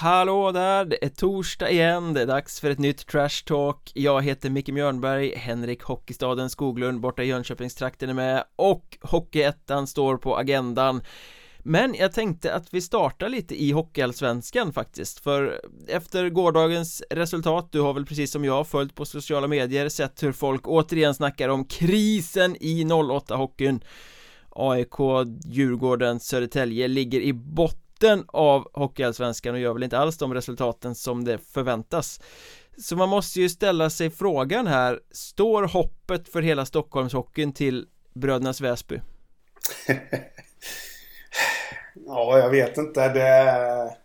Hallå där, det är torsdag igen, det är dags för ett nytt Trash Talk. Jag heter Micke Mjörnberg, Henrik Hockeystaden Skoglund borta i Jönköpingstrakten är med och Hockeyettan står på agendan. Men jag tänkte att vi startar lite i Hockeyallsvenskan faktiskt För efter gårdagens resultat, du har väl precis som jag följt på sociala medier Sett hur folk återigen snackar om krisen i 08-hockeyn AIK, Djurgården, Södertälje ligger i botten av Hockeyallsvenskan och gör väl inte alls de resultaten som det förväntas Så man måste ju ställa sig frågan här Står hoppet för hela Stockholmshockeyn till Brödernas Väsby? ja, jag vet inte. Det...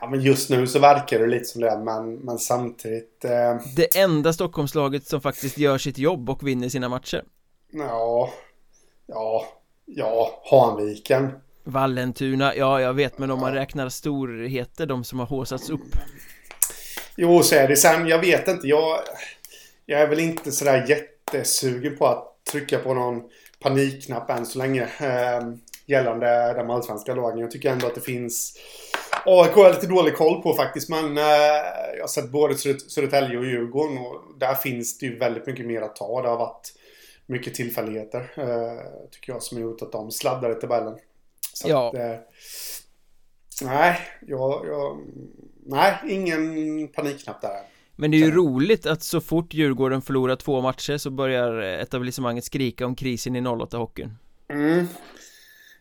Ja, men just nu så verkar det lite som det, men, men samtidigt... Eh... Det enda Stockholmslaget som faktiskt gör sitt jobb och vinner sina matcher. Ja, Ja, ja, Hanviken. Vallentuna, ja jag vet men om man räknar storheter, de som har håsats upp. Jo, så är det. Sen, jag vet inte, jag, jag är väl inte sådär jättesugen på att trycka på någon panikknapp än så länge. Eh, gällande de allsvenska lagen. Jag tycker ändå att det finns AIK har lite dålig koll på faktiskt. Men eh, jag har sett både Södertälje och Djurgården. Och där finns det ju väldigt mycket mer att ta. Det har varit mycket tillfälligheter. Eh, tycker jag som har gjort att de sladdar i tabellen. Så ja. Att, eh, nej, jag, jag, nej, ingen panikknapp där. Men det är ju så. roligt att så fort Djurgården förlorar två matcher så börjar etablissemanget skrika om krisen i 08-hockeyn. Mm.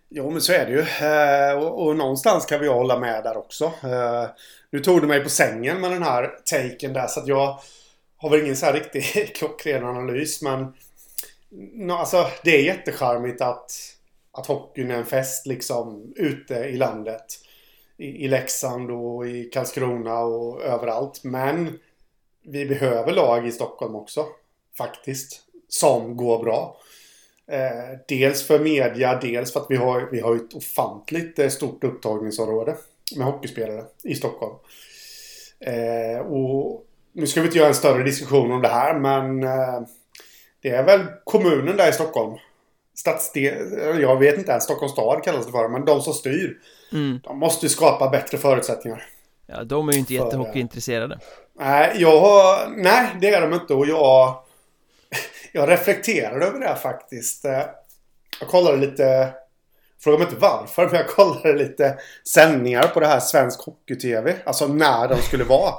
Jo men så är det ju. Eh, och, och, någonstans kan vi hålla med där också. Eh, nu tog du mig på sängen med den här taken där så att jag har väl ingen så här riktig klockren analys men no, alltså, det är jättecharmigt att, att hockeyn är en fest liksom ute i landet. I, I Leksand och i Karlskrona och överallt. Men vi behöver lag i Stockholm också. Faktiskt. Som går bra. Eh, dels för media, dels för att vi har, vi har ett ofantligt eh, stort upptagningsområde med hockeyspelare i Stockholm. Eh, och nu ska vi inte göra en större diskussion om det här men eh, det är väl kommunen där i Stockholm. Stadsdel, jag vet inte ens, Stockholms stad kallas det för. Men de som styr. Mm. De måste ju skapa bättre förutsättningar. Ja, de är ju inte jättehockeyintresserade. Nej, jag nej, det är de inte. Och jag, jag reflekterade över det faktiskt. Eh, jag kollade lite, fråga mig inte varför, men jag kollade lite sändningar på det här Svensk Hockey-TV. Alltså när de skulle vara.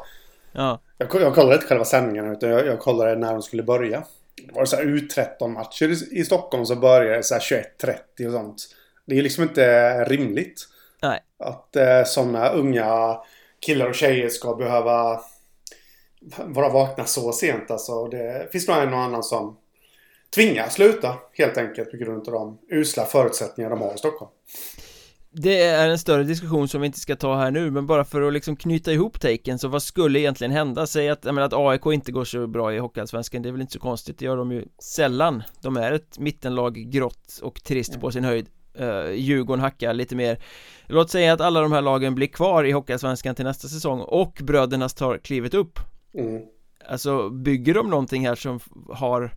Ja. Jag, jag kollade inte själva sändningarna utan jag, jag kollade när de skulle börja. Det var så här U13-matcher i Stockholm som började så 21.30 och sånt. Det är liksom inte rimligt. Nej. Att eh, sådana unga killar och tjejer ska behöva vara vakna så sent alltså. Det finns nog en och annan som tvingas sluta helt enkelt på grund av de usla förutsättningar de har i Stockholm. Det är en större diskussion som vi inte ska ta här nu men bara för att liksom knyta ihop taken så vad skulle egentligen hända? Säg att, jag menar, att AIK inte går så bra i Hockeyallsvenskan, det är väl inte så konstigt, det gör de ju sällan. De är ett mittenlag grått och trist på sin höjd. Uh, Djurgården hackar lite mer. Låt säga att alla de här lagen blir kvar i Hockeyallsvenskan till nästa säsong och brödernas tar klivet upp. Mm. Alltså bygger de någonting här som har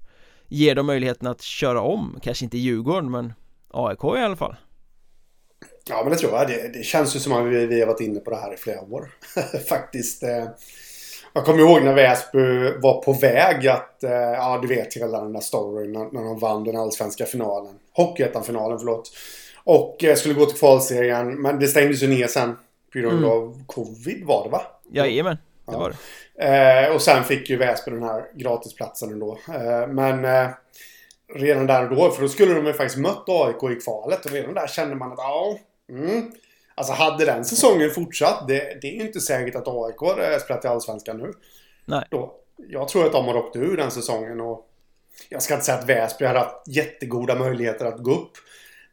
Ger dem möjligheten att köra om, kanske inte Djurgården men AIK i alla fall Ja, men det tror jag. Det, det känns ju som att vi, vi har varit inne på det här i flera år. Faktiskt. Eh, jag kommer ihåg när Väsby var på väg att, eh, ja du vet hela den där storyn när, när de vann den allsvenska finalen. Hockeyettan-finalen, förlåt. Och eh, skulle gå till kvalserien, men det stängdes ju ner sen. På grund mm. av covid var det va? Jajamän, det ja. var det. och sen fick ju Väsby den här gratisplatsen ändå. men redan där och då, för då skulle de ju faktiskt mött AIK i kvalet. Och redan där kände man att ja, Mm. Alltså hade den säsongen fortsatt, det, det är ju inte säkert att AIK hade spelat i Allsvenskan nu. Nej. Då, jag tror att de har åkt ur den säsongen och jag ska inte säga att Väsby hade haft jättegoda möjligheter att gå upp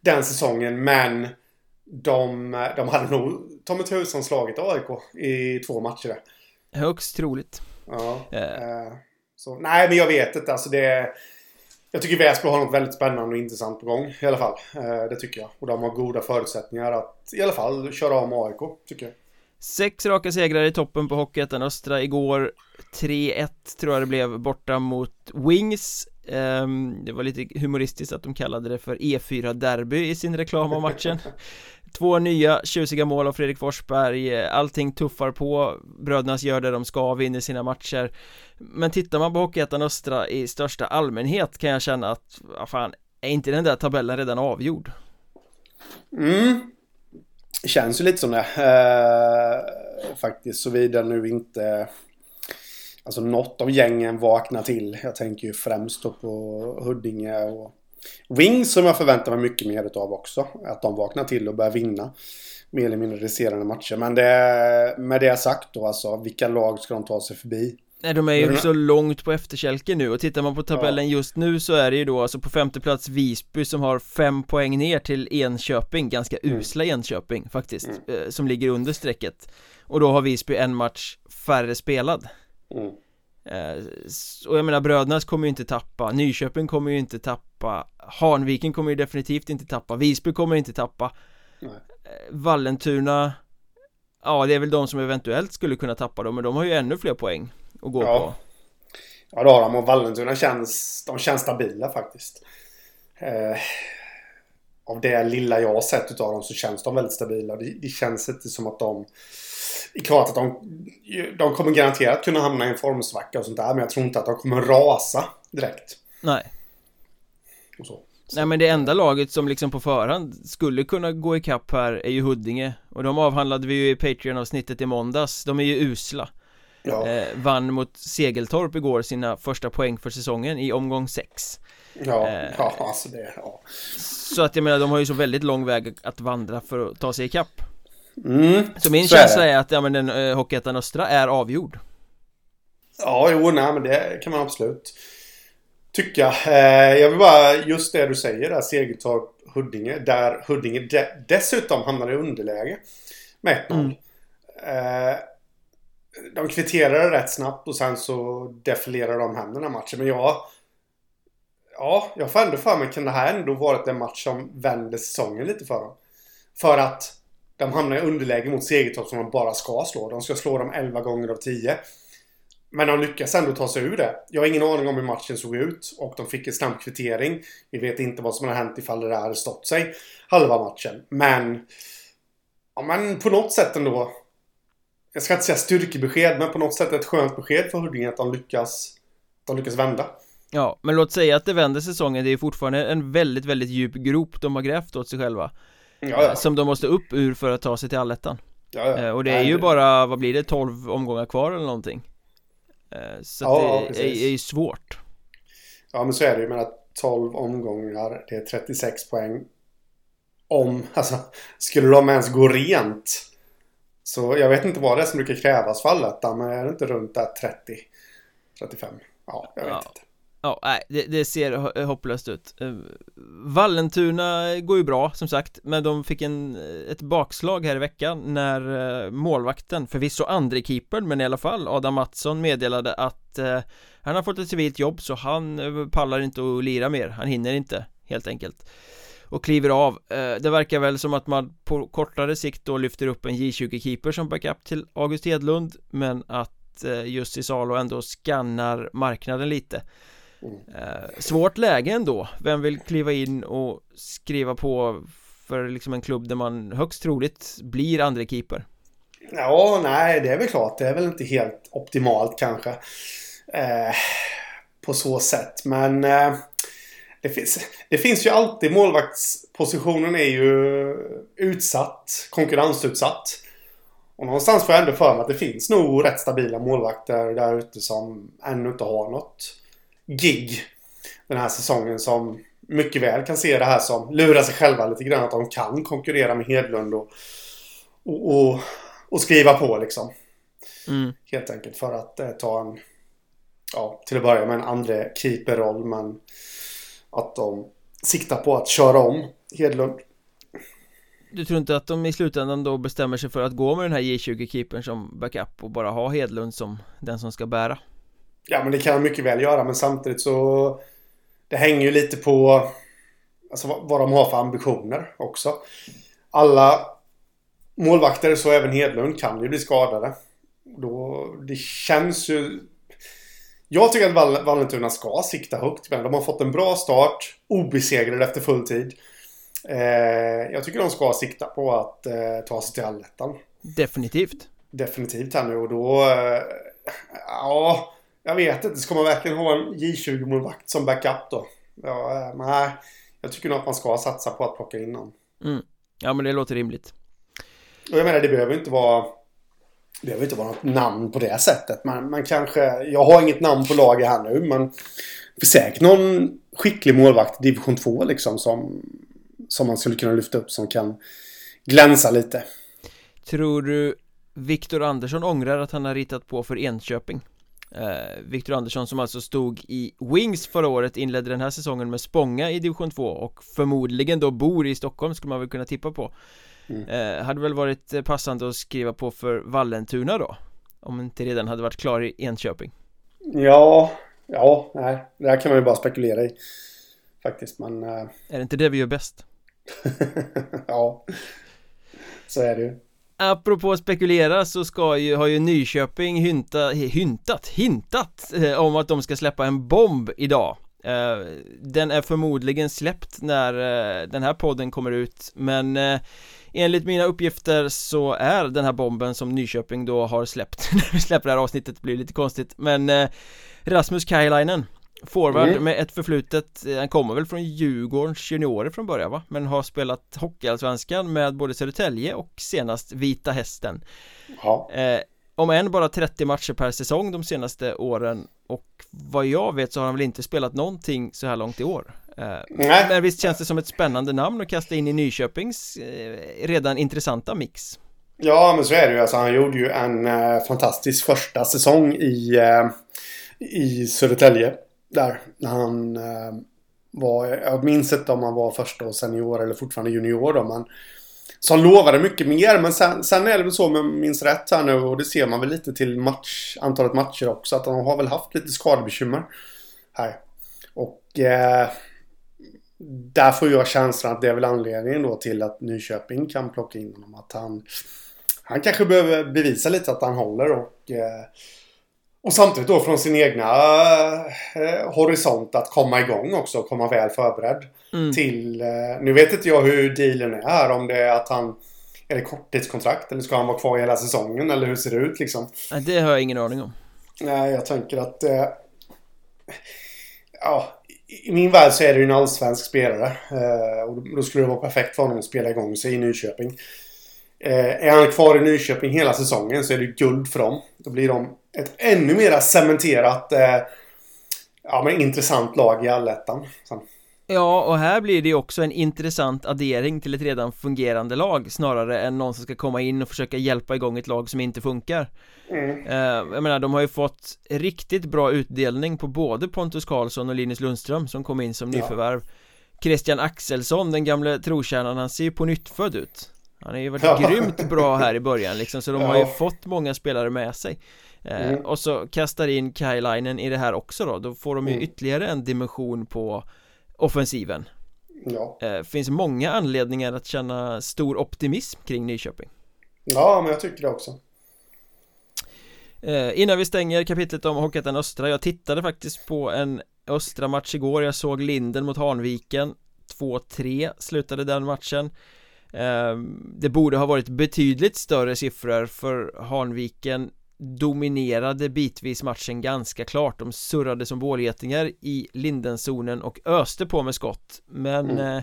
den säsongen, men de, de hade nog mig tusan slagit AIK i två matcher. Högst troligt. Ja. Uh. Så, nej, men jag vet inte. Alltså det, jag tycker Väsby har något väldigt spännande och intressant på gång i alla fall. Eh, det tycker jag. Och de har goda förutsättningar att i alla fall köra om AIK, tycker jag. Sex raka segrar i toppen på Hockeyettan Östra igår 3-1 tror jag det blev borta mot Wings det var lite humoristiskt att de kallade det för E4-derby i sin reklam om matchen. Två nya tjusiga mål av Fredrik Forsberg. Allting tuffar på. Brödernas gör det de ska, vinner sina matcher. Men tittar man på Hockeyettan Östra i största allmänhet kan jag känna att, vad fan, är inte den där tabellen redan avgjord? Mm. Känns ju lite som det. Eh, Faktiskt såvida nu inte Alltså något av gängen vaknar till Jag tänker ju främst då på Huddinge och Wings som jag förväntar mig mycket mer utav också. Att de vaknar till och börjar vinna. Mer eller mindre resterande matcher. Men det, med det sagt då alltså, vilka lag ska de ta sig förbi? Nej de är ju så långt på efterkälken nu och tittar man på tabellen ja. just nu så är det ju då alltså på femte plats Visby som har fem poäng ner till Enköping, ganska mm. usla Enköping faktiskt, mm. Eh, som ligger under strecket Och då har Visby en match färre spelad mm. Eh, och jag menar Brödernas kommer ju inte tappa Nyköping kommer ju inte tappa Hanviken kommer ju definitivt inte tappa Visby kommer inte tappa. Eh, Vallentuna Ja det är väl de som eventuellt skulle kunna tappa dem men de har ju ännu fler poäng att gå ja. på Ja det har de och Vallentuna känns De känns stabila faktiskt eh, Av det lilla jag har sett utav dem så känns de väldigt stabila det, det känns inte som att de klart att de, de kommer garanterat kunna hamna i en formsvacka och sånt där. Men jag tror inte att de kommer rasa direkt. Nej. Och så. så. Nej men det enda laget som liksom på förhand skulle kunna gå ikapp här är ju Huddinge Och de avhandlade vi ju i Patreon-avsnittet i måndags De är ju usla ja. eh, Vann mot Segeltorp igår sina första poäng för säsongen i omgång 6 Ja, eh, ja alltså det, ja Så att jag menar de har ju så väldigt lång väg att vandra för att ta sig ikapp Mm, så min så känsla är, är, att ja, men den uh, Hockeyettan Östra är avgjord Ja, jo, nej men det kan man absolut tycka. Eh, jag vill bara, just det du säger där, Segeltorp, Huddinge, där Huddinge de dessutom hamnade i underläge med 1-0. Mm. Eh, de kvitterade rätt snabbt och sen så defilerade de hem den här matchen. Men jag... Ja, jag får ändå för mig kan det här ändå varit en match som vände säsongen lite för dem. För att de hamnar i underläge mot Segertorp som de bara ska slå. De ska slå dem 11 gånger av 10. Men de lyckas ändå ta sig ur det. Jag har ingen aning om hur matchen såg ut och de fick en snabb kvittering. Vi vet inte vad som har hänt ifall det där hade stått sig halva matchen. Men... Ja, men på något sätt ändå. Jag ska inte säga styrkebesked, men på något sätt ett skönt besked för Huddinge att de lyckas, de lyckas vända. Ja, men låt säga att det vänder säsongen. Det är fortfarande en väldigt, väldigt djup grop de har grävt åt sig själva ja, ja. Som de måste upp ur för att ta sig till allettan. Ja. Eh, och det är ju bara, vad blir det, 12 omgångar kvar eller någonting? Eh, Så ja, det är, är ju svårt. Ja men så är det ju, men att 12 omgångar, det är 36 poäng. Om, alltså, skulle de ens gå rent? Så jag vet inte vad det är som brukar krävas för allettan, men är det inte runt där 30 35? Ja, jag vet inte Ja, nej, det, det, ser hopplöst ut. Eh, Vallentuna går ju bra som sagt Men de fick en, eh, ett bakslag här i veckan när eh, målvakten, förvisso andre keepern men i alla fall Adam Mattsson meddelade att eh, Han har fått ett civilt jobb så han pallar inte att lira mer, han hinner inte helt enkelt och kliver av. Eh, Det verkar väl som att man på kortare sikt då lyfter upp en J20-keeper som backup till August Hedlund Men att eh, i Salo ändå skannar marknaden lite. Eh, svårt läge ändå Vem vill kliva in och skriva på för liksom en klubb där man högst troligt blir andra keeper? Ja, nej, det är väl klart. Det är väl inte helt optimalt kanske. Eh, på så sätt. Men eh, det, finns, det finns ju alltid målvaktspositionen är ju utsatt, konkurrensutsatt. Och någonstans får jag ändå för mig att det finns nog rätt stabila målvakter där ute som ännu inte har något gig den här säsongen som mycket väl kan se det här som lurar sig själva lite grann. Att de kan konkurrera med Hedlund och, och, och, och skriva på liksom. Mm. Helt enkelt för att eh, ta en, ja, till att börja med en andra keeperroll. Men att de siktar på att köra om Hedlund. Du tror inte att de i slutändan då bestämmer sig för att gå med den här J20-keepern som backup och bara ha Hedlund som den som ska bära? Ja, men det kan de mycket väl göra. Men samtidigt så... Det hänger ju lite på alltså, vad de har för ambitioner också. Alla målvakter, så även Hedlund, kan ju bli skadade. Då, det känns ju... Jag tycker att Vallentuna ska sikta högt. Men de har fått en bra start. Obesegrade efter full tid. Eh, jag tycker de ska sikta på att eh, ta sig till allettan. Definitivt. Definitivt här nu och då... Eh, ja, jag vet inte. Ska man verkligen ha en J20-målvakt som backup då? Ja, eh, nej. Jag tycker nog att man ska satsa på att plocka in någon. Mm. Ja, men det låter rimligt. Och jag menar, det behöver inte vara... Det behöver inte vara något namn på det sättet. Man, man kanske... Jag har inget namn på laget här nu, men... För säkert någon skicklig målvakt i division 2 liksom som... Som man skulle kunna lyfta upp som kan glänsa lite. Tror du Viktor Andersson ångrar att han har ritat på för Enköping? Eh, Viktor Andersson som alltså stod i Wings förra året inledde den här säsongen med Spånga i division 2 och förmodligen då bor i Stockholm skulle man väl kunna tippa på mm. eh, Hade väl varit passande att skriva på för Vallentuna då Om inte redan hade varit klar i Enköping Ja, ja, nej, det här kan man ju bara spekulera i Faktiskt. Eh... Är det inte det vi gör bäst? ja, så är det ju Apropå spekulera så ska ju, har ju Nyköping hynta, hyntat, hintat eh, om att de ska släppa en bomb idag. Eh, Den är förmodligen släppt när eh, den här podden kommer ut men eh, Enligt mina uppgifter så är den här bomben som Nyköping då har släppt När vi släpper det här avsnittet blir lite konstigt men eh, Rasmus Kajlainen Forward mm. med ett förflutet, han kommer väl från Djurgårdens juniorer från början va? Men har spelat Hockeyallsvenskan med både Södertälje och senast Vita Hästen ja. eh, Om än bara 30 matcher per säsong de senaste åren Och vad jag vet så har han väl inte spelat någonting så här långt i år eh, Men visst känns det som ett spännande namn att kasta in i Nyköpings eh, redan intressanta mix Ja men så är det ju alltså han gjorde ju en eh, fantastisk första säsong i eh, i Södertälje där. När han eh, var, jag minns inte om han var första och senior eller fortfarande junior då. Men, så han lovade mycket mer. Men sen, sen är det väl så om jag minns rätt här nu och det ser man väl lite till match, antalet matcher också. Att han har väl haft lite skadebekymmer här. Och eh, där får jag känslan att det är väl anledningen då till att Nyköping kan plocka in honom. Att han, han kanske behöver bevisa lite att han håller och eh, och samtidigt då från sin egna eh, horisont att komma igång också och komma väl förberedd. Mm. Till, eh, nu vet inte jag hur dealen är här. Om det är att han är det korttidskontrakt eller ska han vara kvar hela säsongen eller hur ser det ut liksom? Det har jag ingen aning om. Nej, jag tänker att... Eh, ja, i min värld så är det ju en allsvensk spelare. Eh, och då skulle det vara perfekt för honom att spela igång sig i Nyköping. Eh, är han kvar i Nyköping hela säsongen så är det guld för dem. Då blir de ett ännu mer cementerat eh, ja, men intressant lag i allettan. Ja, och här blir det också en intressant addering till ett redan fungerande lag snarare än någon som ska komma in och försöka hjälpa igång ett lag som inte funkar. Mm. Eh, jag menar, de har ju fått riktigt bra utdelning på både Pontus Karlsson och Linus Lundström som kom in som nyförvärv. Ja. Christian Axelsson, den gamle trotjänaren, han ser ju på nytt född ut. Han har ju varit ja. grymt bra här i början liksom, så de har ju fått många spelare med sig. Eh, mm. Och så kastar in Kajlainen i det här också då, då får de ju mm. ytterligare en dimension på offensiven. Ja. Eh, Finns många anledningar att känna stor optimism kring Nyköping. Ja, men jag tycker det också. Eh, Innan vi stänger kapitlet om Hockeyettan Östra Jag tittade faktiskt på en Östra match igår. Jag såg Linden mot Hanviken. 2-3 slutade den matchen Det borde ha varit betydligt större siffror för Hanviken dominerade bitvis matchen ganska klart De surrade som bålgetingar i Lindenzonen och öste på med skott Men mm. eh,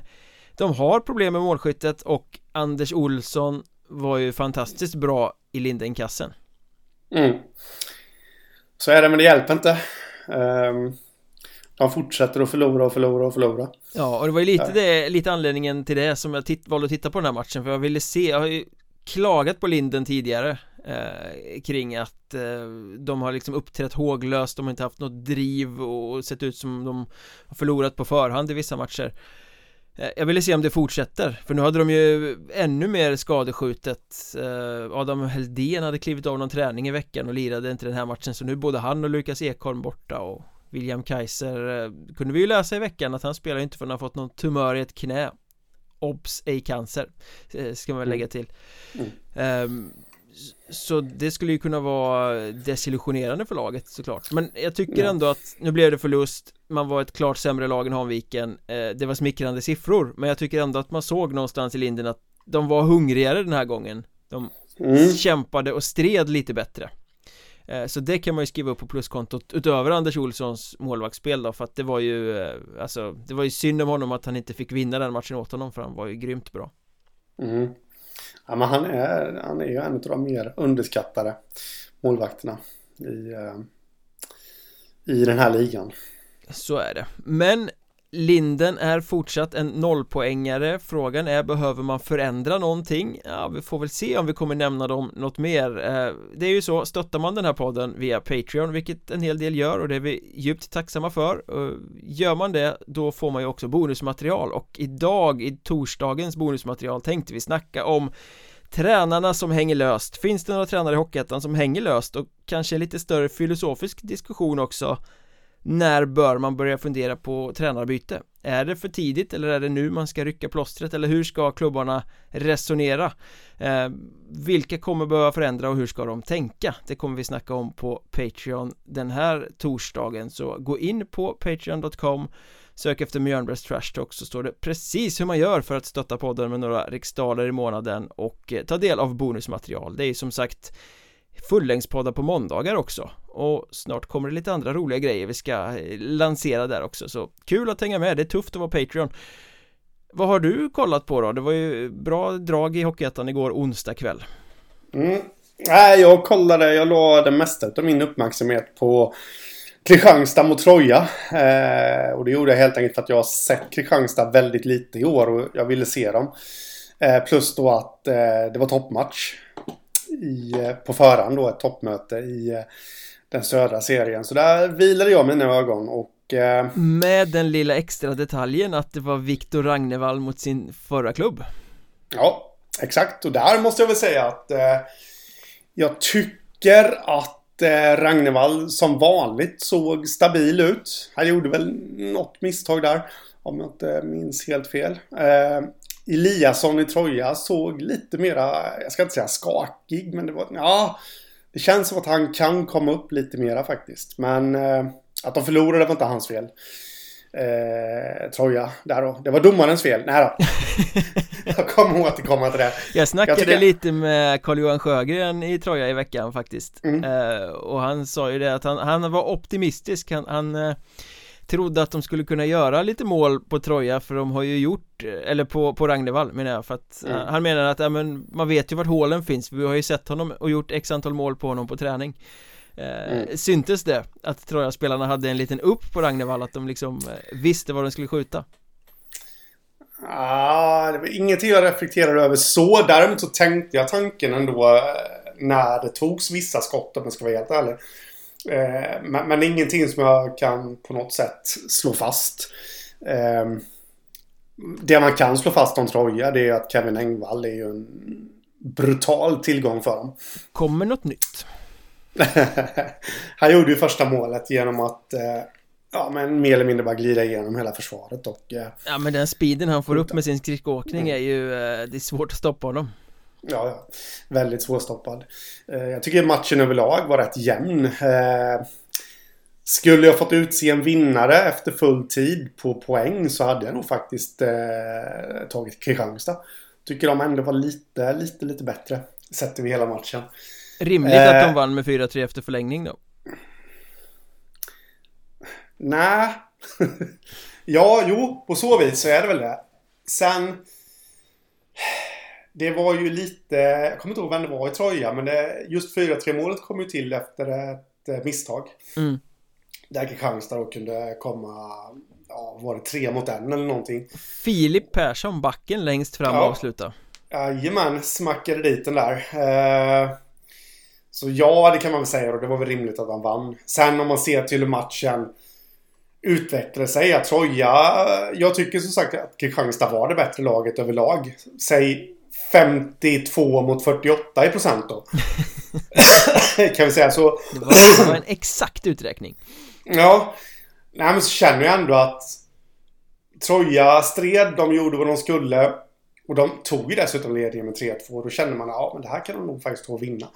de har problem med målskyttet och Anders Olsson var ju fantastiskt bra i Lindenkassen mm. Så är det men det hjälper inte um, De fortsätter att förlora och förlora och förlora. Ja och det var ju lite, det, lite anledningen till det som jag titt, valde att titta på den här matchen för jag ville se Jag har ju klagat på Linden tidigare eh, kring att eh, de har liksom uppträtt håglöst, de har inte haft något driv och sett ut som de har förlorat på förhand i vissa matcher. Eh, jag ville se om det fortsätter, för nu hade de ju ännu mer skadeskjutet. Eh, Adam Heldén hade klivit av någon träning i veckan och lirade inte den här matchen så nu är både han och Lukas Ekholm borta och William Kaiser eh, kunde vi ju läsa i veckan att han spelar inte för att han fått någon tumör i ett knä. Obs, ej cancer Ska man lägga till. Mm. um, så det skulle ju kunna vara desillusionerande för laget såklart. Men jag tycker ändå att nu blev det förlust Man var ett klart sämre lag än Hanviken eh, Det var smickrande siffror. Men jag tycker ändå att man såg någonstans i linden att De var hungrigare den här gången. De mm. kämpade och stred lite bättre. eh, så det kan man ju skriva upp på pluskontot utöver Anders Olssons målvaktsspel då för att det var ju Alltså det var ju synd om honom att han inte fick vinna den matchen åt honom för han var ju grymt bra mm. Ja, men han är, han är ju en av de mer underskattade målvakterna i, uh, i den här ligan. Så är det. Men Linden är fortsatt en nollpoängare. Frågan är, behöver man förändra någonting? Ja, vi får väl se om vi kommer nämna dem något mer. Eh, det är ju så, stöttar man den här podden via Patreon, vilket en hel del gör och det är vi djupt tacksamma för eh, Gör man det, då får man ju också bonusmaterial. Och idag, i torsdagens bonusmaterial, tänkte vi snacka om Tränarna som hänger löst, finns det några tränare i Hockeyettan som hänger löst? Och kanske en lite större filosofisk diskussion också när bör man börja fundera på tränarbyte? Är det för tidigt eller är det nu man ska rycka plåstret eller hur ska klubbarna resonera? Eh, vilka kommer behöva förändra och hur ska de tänka? Det kommer vi snacka om på Patreon den här torsdagen så gå in på patreon.com Sök efter Mjölnbergs Trash Talk så står det precis hur man gör för att stötta podden med några riksdaler i månaden och eh, ta del av bonusmaterial Det är som sagt fullängdspoddar på måndagar också och snart kommer det lite andra roliga grejer vi ska eh, lansera där också så kul att hänga med, det är tufft att vara Patreon Vad har du kollat på då? Det var ju bra drag i Hockeyettan igår onsdag kväll mm. Nej, jag kollade, jag la det mesta av min uppmärksamhet på Kristianstad mot Troja. Eh, och det gjorde jag helt enkelt för att jag har sett Kristianstad väldigt lite i år och jag ville se dem. Eh, plus då att eh, det var toppmatch i, eh, på förhand då, ett toppmöte i eh, den södra serien. Så där vilade jag mina ögon och eh, Med den lilla extra detaljen att det var Viktor Ragnevall mot sin förra klubb. Ja, exakt. Och där måste jag väl säga att eh, Jag tycker att eh, Ragnevall som vanligt såg stabil ut. Han gjorde väl något misstag där Om jag inte minns helt fel. Eh, Eliasson i Troja såg lite mera, jag ska inte säga skakig, men det var, ja, det känns som att han kan komma upp lite mera faktiskt. Men eh, att de förlorade var inte hans fel. Eh, Troja, där då. Det var domarens fel. Nej då. jag kommer återkomma till det. Jag snackade jag tycker... lite med Carl-Johan Sjögren i Troja i veckan faktiskt. Mm. Eh, och han sa ju det att han, han var optimistisk. Han, han eh, trodde att de skulle kunna göra lite mål på Troja för de har ju gjort, eller på, på Ragnevall menar jag för att mm. han menar att, ja men man vet ju vart hålen finns, vi har ju sett honom och gjort x antal mål på honom på träning eh, mm. Syntes det att Troja-spelarna hade en liten upp på Ragnevall, att de liksom eh, visste var de skulle skjuta? Ah, det var ingenting jag reflekterade över så, däremot så tänkte jag tanken ändå eh, när det togs vissa skott om jag ska vara helt ärlig Eh, men, men ingenting som jag kan på något sätt slå fast. Eh, det man kan slå fast om Troja det är att Kevin Engvall är ju en brutal tillgång för dem. Kommer något nytt? han gjorde ju första målet genom att eh, ja, men mer eller mindre bara glida igenom hela försvaret och... Eh, ja, men den speeden han får upp med sin skridskoåkning är ju... Eh, det är svårt att stoppa honom. Ja. Väldigt svårstoppad. Eh, jag tycker matchen överlag var rätt jämn. Eh, skulle jag fått utse en vinnare efter full tid på poäng så hade jag nog faktiskt eh, tagit Kristianstad. Tycker de ändå var lite, lite, lite bättre. Sett över hela matchen. Rimligt eh, att de vann med 4-3 efter förlängning då? Nej. ja, jo, på så vis så är det väl det. Sen det var ju lite, jag kommer inte ihåg vem det var i Troja, men det, just 4-3 målet kom ju till efter ett eh, misstag. Mm. Där Kristianstad då kunde komma, ja, var det tre mot en eller någonting. Filip Persson, backen längst fram ja. och avsluta. Jajamän, smackade dit den där. Eh, så ja, det kan man väl säga och det var väl rimligt att han vann. Sen om man ser till hur matchen utvecklade sig. Att Troja, jag tycker som sagt att Kristianstad var det bättre laget överlag. Säg 52 mot 48 i procent då. kan vi säga så. Det var, det var en exakt uträkning. Ja. Nej men så känner jag ändå att Troja stred, de gjorde vad de skulle. Och de tog ju dessutom ledningen med 3-2. Då kände man ja men det här kan de nog faktiskt ta och vinna.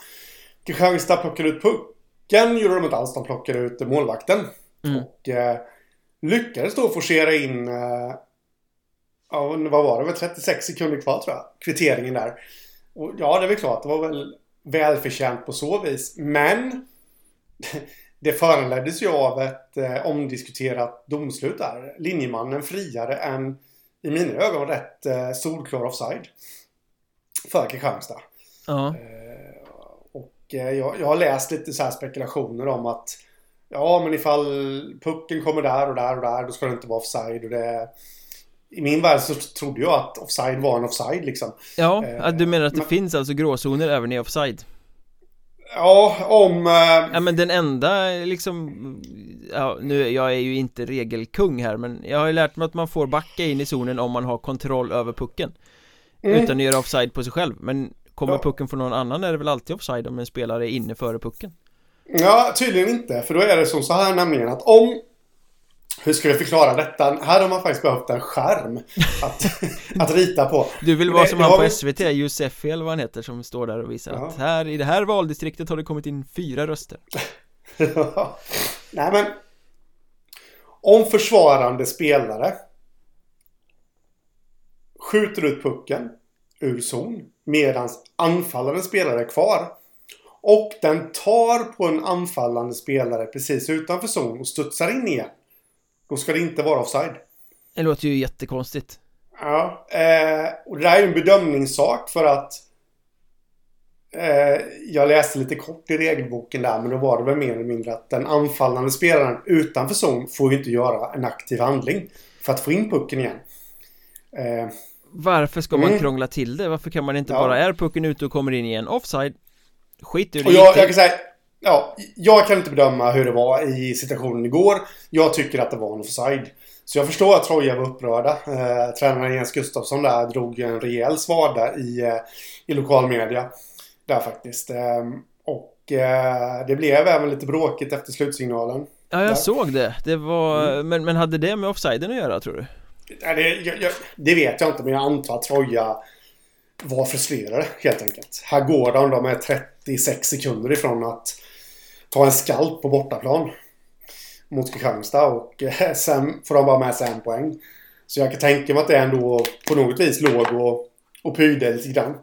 Kristianstad plockade ut pucken. Gjorde de inte alls. De plockade ut målvakten. Mm. Och eh, lyckades då forcera in eh, ja, vad var det? Väl 36 sekunder kvar tror jag. Kvitteringen där. Och ja, det är väl klart. Det var väl välförtjänt på så vis. Men det föranleddes ju av ett eh, omdiskuterat domslut där. Linjemannen friare än i mina ögon rätt eh, solklar offside. För Kristianstad. Ja. Eh, och eh, jag, jag har läst lite så spekulationer om att Ja men ifall pucken kommer där och där och där då ska det inte vara offside och det i min värld så trodde jag att offside var en offside liksom Ja, eh, du menar att det men, finns alltså gråzoner även i offside? Ja, om... Eh... Ja men den enda liksom Ja, nu, jag är ju inte regelkung här men jag har ju lärt mig att man får backa in i zonen om man har kontroll över pucken mm. Utan att göra offside på sig själv Men kommer ja. pucken från någon annan är det väl alltid offside om en spelare är inne före pucken? Ja, tydligen inte. För då är det som så här nämligen att om hur ska jag förklara detta? Här har man faktiskt behövt en skärm att, att rita på. Du vill vara som han på SVT, Josefi eller vad han heter, som står där och visar ja. att här i det här valdistriktet har det kommit in fyra röster. Nej men Om försvarande spelare Skjuter ut pucken ur zon medan anfallande spelare är kvar och den tar på en anfallande spelare precis utanför zon och studsar in igen då ska det inte vara offside. Det låter ju jättekonstigt. Ja, eh, och det där är ju en bedömningssak för att eh, jag läste lite kort i regelboken där men då var det väl mer eller mindre att den anfallande spelaren utanför zon får ju inte göra en aktiv handling för att få in pucken igen. Eh, Varför ska man mm. krångla till det? Varför kan man inte ja. bara, är pucken ute och kommer in igen offside? Skit i det och jag, jag kan säga ja, jag kan inte bedöma hur det var i situationen igår. Jag tycker att det var en offside. Så jag förstår att Troja var upprörda. Eh, tränaren Jens Gustafsson där drog en rejäl svada i, eh, i lokal media. Där faktiskt. Eh, och eh, det blev även lite bråkigt efter slutsignalen. Ja, jag där. såg det. Det var... Mm. Men, men hade det med offsiden att göra, tror du? Ja, det, jag, jag, det vet jag inte, men jag antar att Troja var frustrerade helt enkelt. Här går de, de är 36 sekunder ifrån att ta en skalp på bortaplan mot Kristianstad och eh, sen får de bara med sig en poäng. Så jag kan tänka mig att det ändå på något vis låg och, och pyrde lite grann.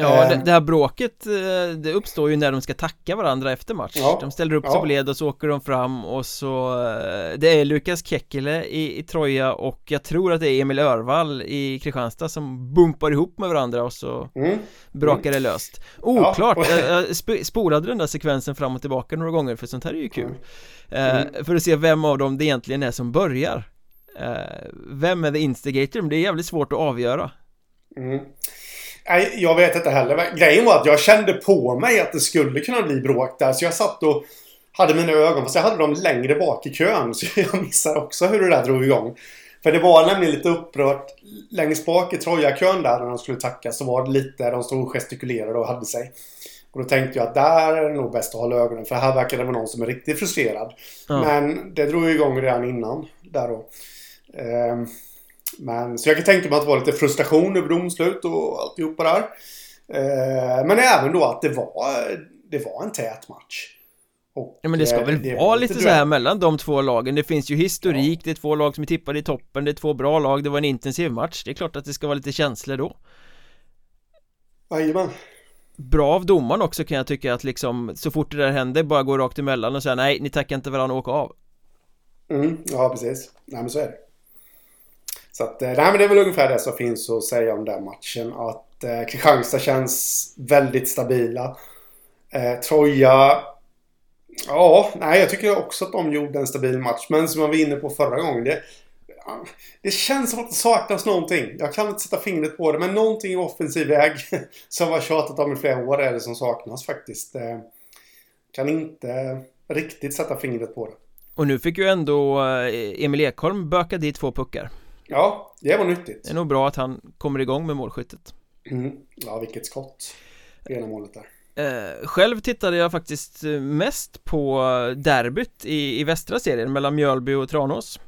Ja, det, ehm. det, här bråket eh, det uppstår ju när de ska tacka varandra efter match ja, De ställer upp sig ja. på led och så åker de fram och så eh, Det är Lukas Kekkele i, i Troja och jag tror att det är Emil Örvall i Kristianstad som bumpar ihop med varandra och så mm. brakar det löst Oklart, ja. jag, jag spolade den där sekvensen fram och tillbaka några gånger för sånt här är ju kul mm. För att se vem av dem det egentligen är som börjar Vem är the instigator? Men det är jävligt svårt att avgöra mm. Nej, jag vet inte heller. Grejen var att jag kände på mig att det skulle kunna bli bråk där. Så jag satt och hade mina ögon, fast jag hade dem längre bak i kön. Så jag missade också hur det där drog igång. För det var nämligen lite upprört. Längst bak i Troja-kön där när de skulle tacka så var det lite, de stod och gestikulerade och hade sig. Och då tänkte jag att där är det nog bäst att hålla ögonen. För här verkar det vara någon som är riktigt frustrerad. Ja. Men det drog igång redan innan. Där då. Um, men, så jag kan tänka mig att det var lite frustration över domslut och alltihopa där. Eh, men även då att det var, det var en tät match. Och, ja men det ska väl det vara lite så här mellan de två lagen Det finns ju historik, ja. det är två lag som är tippade i toppen Det är två bra lag, det var en intensiv match Det är klart att det ska vara lite känslor då Jajamän Bra av domaren också kan jag tycka att liksom Så fort det där händer bara gå rakt emellan och säga nej, ni tackar inte varandra och åka av Mm, ja precis Nej men så är det så att, eh, nej men det är väl ungefär det som finns att säga om den matchen. Att eh, Kristianstad känns väldigt stabila. Eh, Troja... Ja, nej jag tycker också att de gjorde en stabil match. Men som jag var inne på förra gången. Det, det känns som att det saknas någonting. Jag kan inte sätta fingret på det. Men någonting i offensiv väg som har tjatat om i flera år är det som saknas faktiskt. Eh, kan inte riktigt sätta fingret på det. Och nu fick ju ändå eh, Emil Ekholm böka dit två puckar. Ja, det var nyttigt. Det är nog bra att han kommer igång med målskyttet. Mm. Ja, vilket skott. Ena målet där. Eh, själv tittade jag faktiskt mest på derbyt i, i västra serien mellan Mjölby och Tranås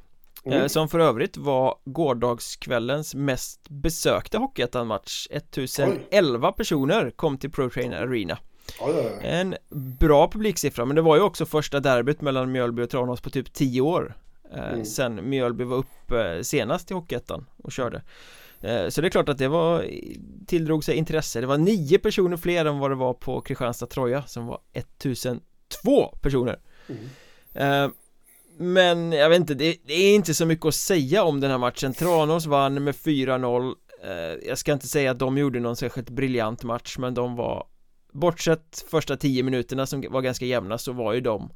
mm. Som för övrigt var gårdagskvällens mest besökta Hockeyettan-match 1011 Oj. personer kom till Pro Trainer Arena oj, oj, En bra publiksiffra men det var ju också första derbyt mellan Mjölby och Tranås på typ 10 år mm. Sen Mjölby var uppe senast i Hockeyettan och körde. Eh, så det är klart att det var tilldrog sig intresse. Det var nio personer fler än vad det var på Kristianstad Troja som var 1002 personer. Mm. Eh, men jag vet inte, det, det, är inte så mycket att säga om den här matchen. Tranås vann med 4-0 eh, Jag ska inte säga att de gjorde någon särskilt briljant match men de var Bortsett första tio minuterna som var ganska jämna så var ju de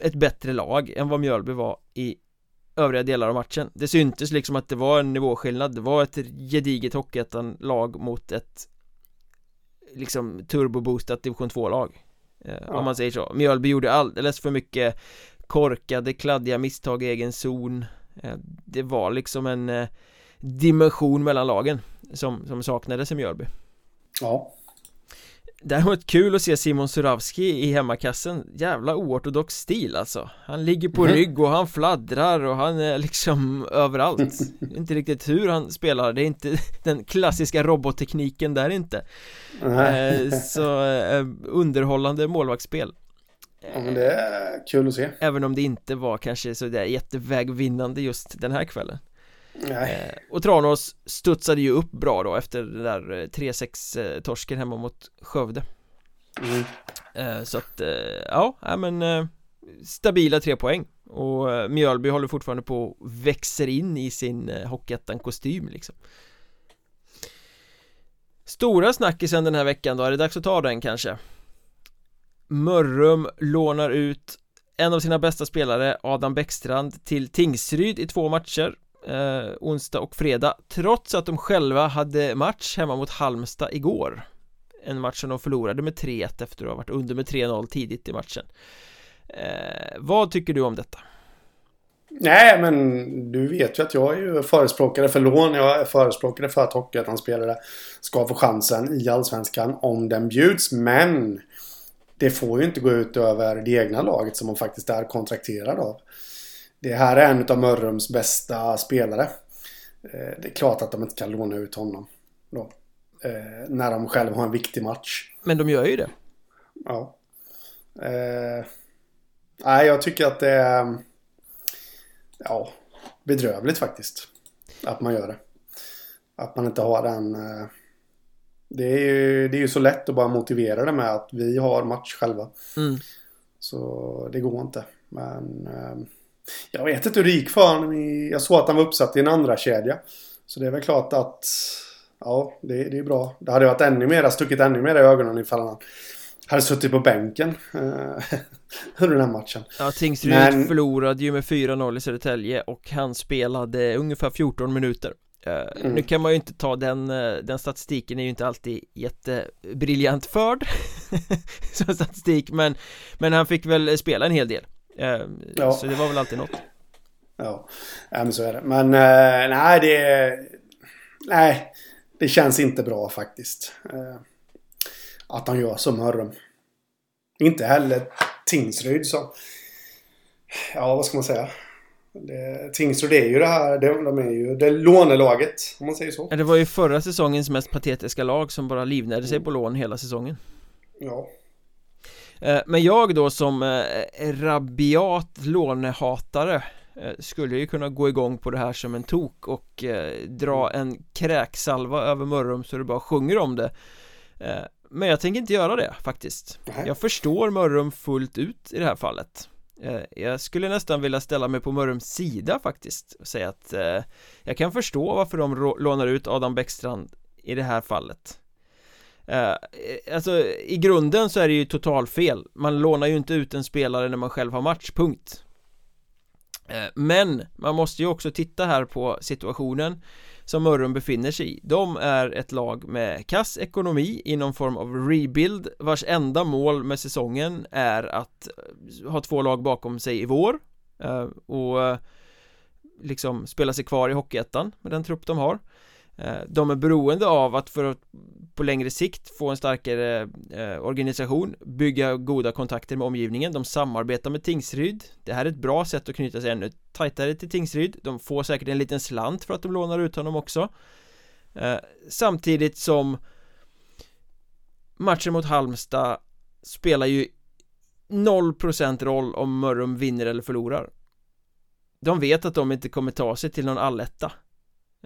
Ett bättre lag än vad Mjölby var i övriga delar av matchen. Det syntes liksom att det var en nivåskillnad. Det var ett gediget Hockeyettan-lag mot ett Liksom turboboostat division 2-lag eh, ja. Om man säger så. Mjölby gjorde alldeles för mycket korkade, kladdiga misstag i egen zon. Eh, Det var liksom en eh, dimension mellan lagen som, som saknades i Mjölby. Ja Däremot kul att se Simon Suravski i hemmakassen. Jävla oortodox stil alltså. Han ligger på mm. rygg och han fladdrar och han är liksom överallt. Inte riktigt hur han spelar, det är inte den klassiska robottekniken där inte. Eh, Så eh, underhållande målvaktsspel. Ja men det är kul att se. Även om det inte var kanske så där jättevägvinnande just den här kvällen Nej. Och Tranås studsade ju upp bra då efter det där 3-6 eh, torsken hemma mot Skövde mm. Eh, så att, eh, ja, men stabila tre poäng och Mjölby håller fortfarande på och växer in i sin Hockeyettan-kostym liksom Stora snackisen den här veckan då, är det dags att ta den kanske? Mörrum lånar ut en av sina bästa spelare, Adam Bäckstrand, till Tingsryd i två matcher eh, onsdag och fredag trots att de själva hade match hemma mot Halmstad igår en match som de förlorade med 3-1 efter att ha varit under med 3-0 tidigt i matchen eh, vad tycker du om detta? Nej, men du vet ju att jag är ju förespråkare för lån. Jag är förespråkare för att Hockeyettan-spelare ska få chansen i Allsvenskan om den bjuds. Men det får ju inte gå ut över det egna laget som man faktiskt är kontrakterad av. Det här är en av Mörrums bästa spelare. Eh, det är klart att de inte kan låna ut honom. Då. Eh, när de själva har en viktig match. Men de gör ju det. Ja. Eh, nej, jag tycker att det är... Ja, bedrövligt faktiskt. Att man gör det. Att man inte har den... Det är, ju, det är ju så lätt att bara motivera det med att vi har match själva. Mm. Så det går inte. Men... Jag vet inte hur det gick för honom. Jag såg att han var uppsatt i en andra kedja. Så det är väl klart att... Ja, det, det är bra. Det hade varit ännu mer, stuckit ännu mer i ögonen ifall han hade suttit på bänken uh, under den här matchen. Ja, Tingsryd Men... förlorade ju med 4-0 i Södertälje och han spelade ungefär 14 minuter. Uh, mm. Nu kan man ju inte ta den, uh, den statistiken är ju inte alltid jättebriljant förd som statistik men, men han fick väl spela en hel del Eh, ja. Så det var väl alltid något. Ja, ja men så är det. Men eh, nej, det... Nej, det känns inte bra faktiskt. Eh, att han gör som Mörrum. Inte heller Tingsryd som... Ja, vad ska man säga? Det, Tingsryd är ju det här, de, de är ju det lånelaget om man säger så. Det var ju förra säsongens mest patetiska lag som bara livnärde sig mm. på lån hela säsongen. Ja. Eh, men jag då som eh, rabiat lånehatare eh, skulle ju kunna gå igång på det här som en tok och dra en kräksalva över Mörrum så det bara sjunger om det. Men jag tänker inte göra det faktiskt. Jag förstår Mörrum fullt ut i det här fallet. Jag skulle nästan vilja ställa mig på Mörrums sida faktiskt och säga att Jag kan förstå varför de lånar ut Adam Bäckstrand i det här fallet Eh, alltså i grunden så är det ju totalfel Man lånar ju inte ut en spelare när man själv har match, punkt. Uh, Men man måste ju också titta här på situationen Som Mörrum befinner sig i. De är ett lag med kass ekonomi i någon form av rebuild Vars enda mål med säsongen är att eh, ha två lag bakom sig i vår uh, Och liksom spela sig kvar i Hockeyettan med den trupp de har. Eh, de är beroende av att för att på längre sikt få en starkare eh, organisation Bygga goda kontakter med omgivningen. De samarbetar med Tingsryd. Det här är ett bra sätt att knyta sig ännu tajtare till Tingsryd. De får säkert en liten slant för att de lånar ut honom också. Eh, samtidigt som Matchen mot Halmstad Spelar ju 0% roll om Mörrum vinner eller förlorar. De vet att de inte kommer ta sig till någon alletta.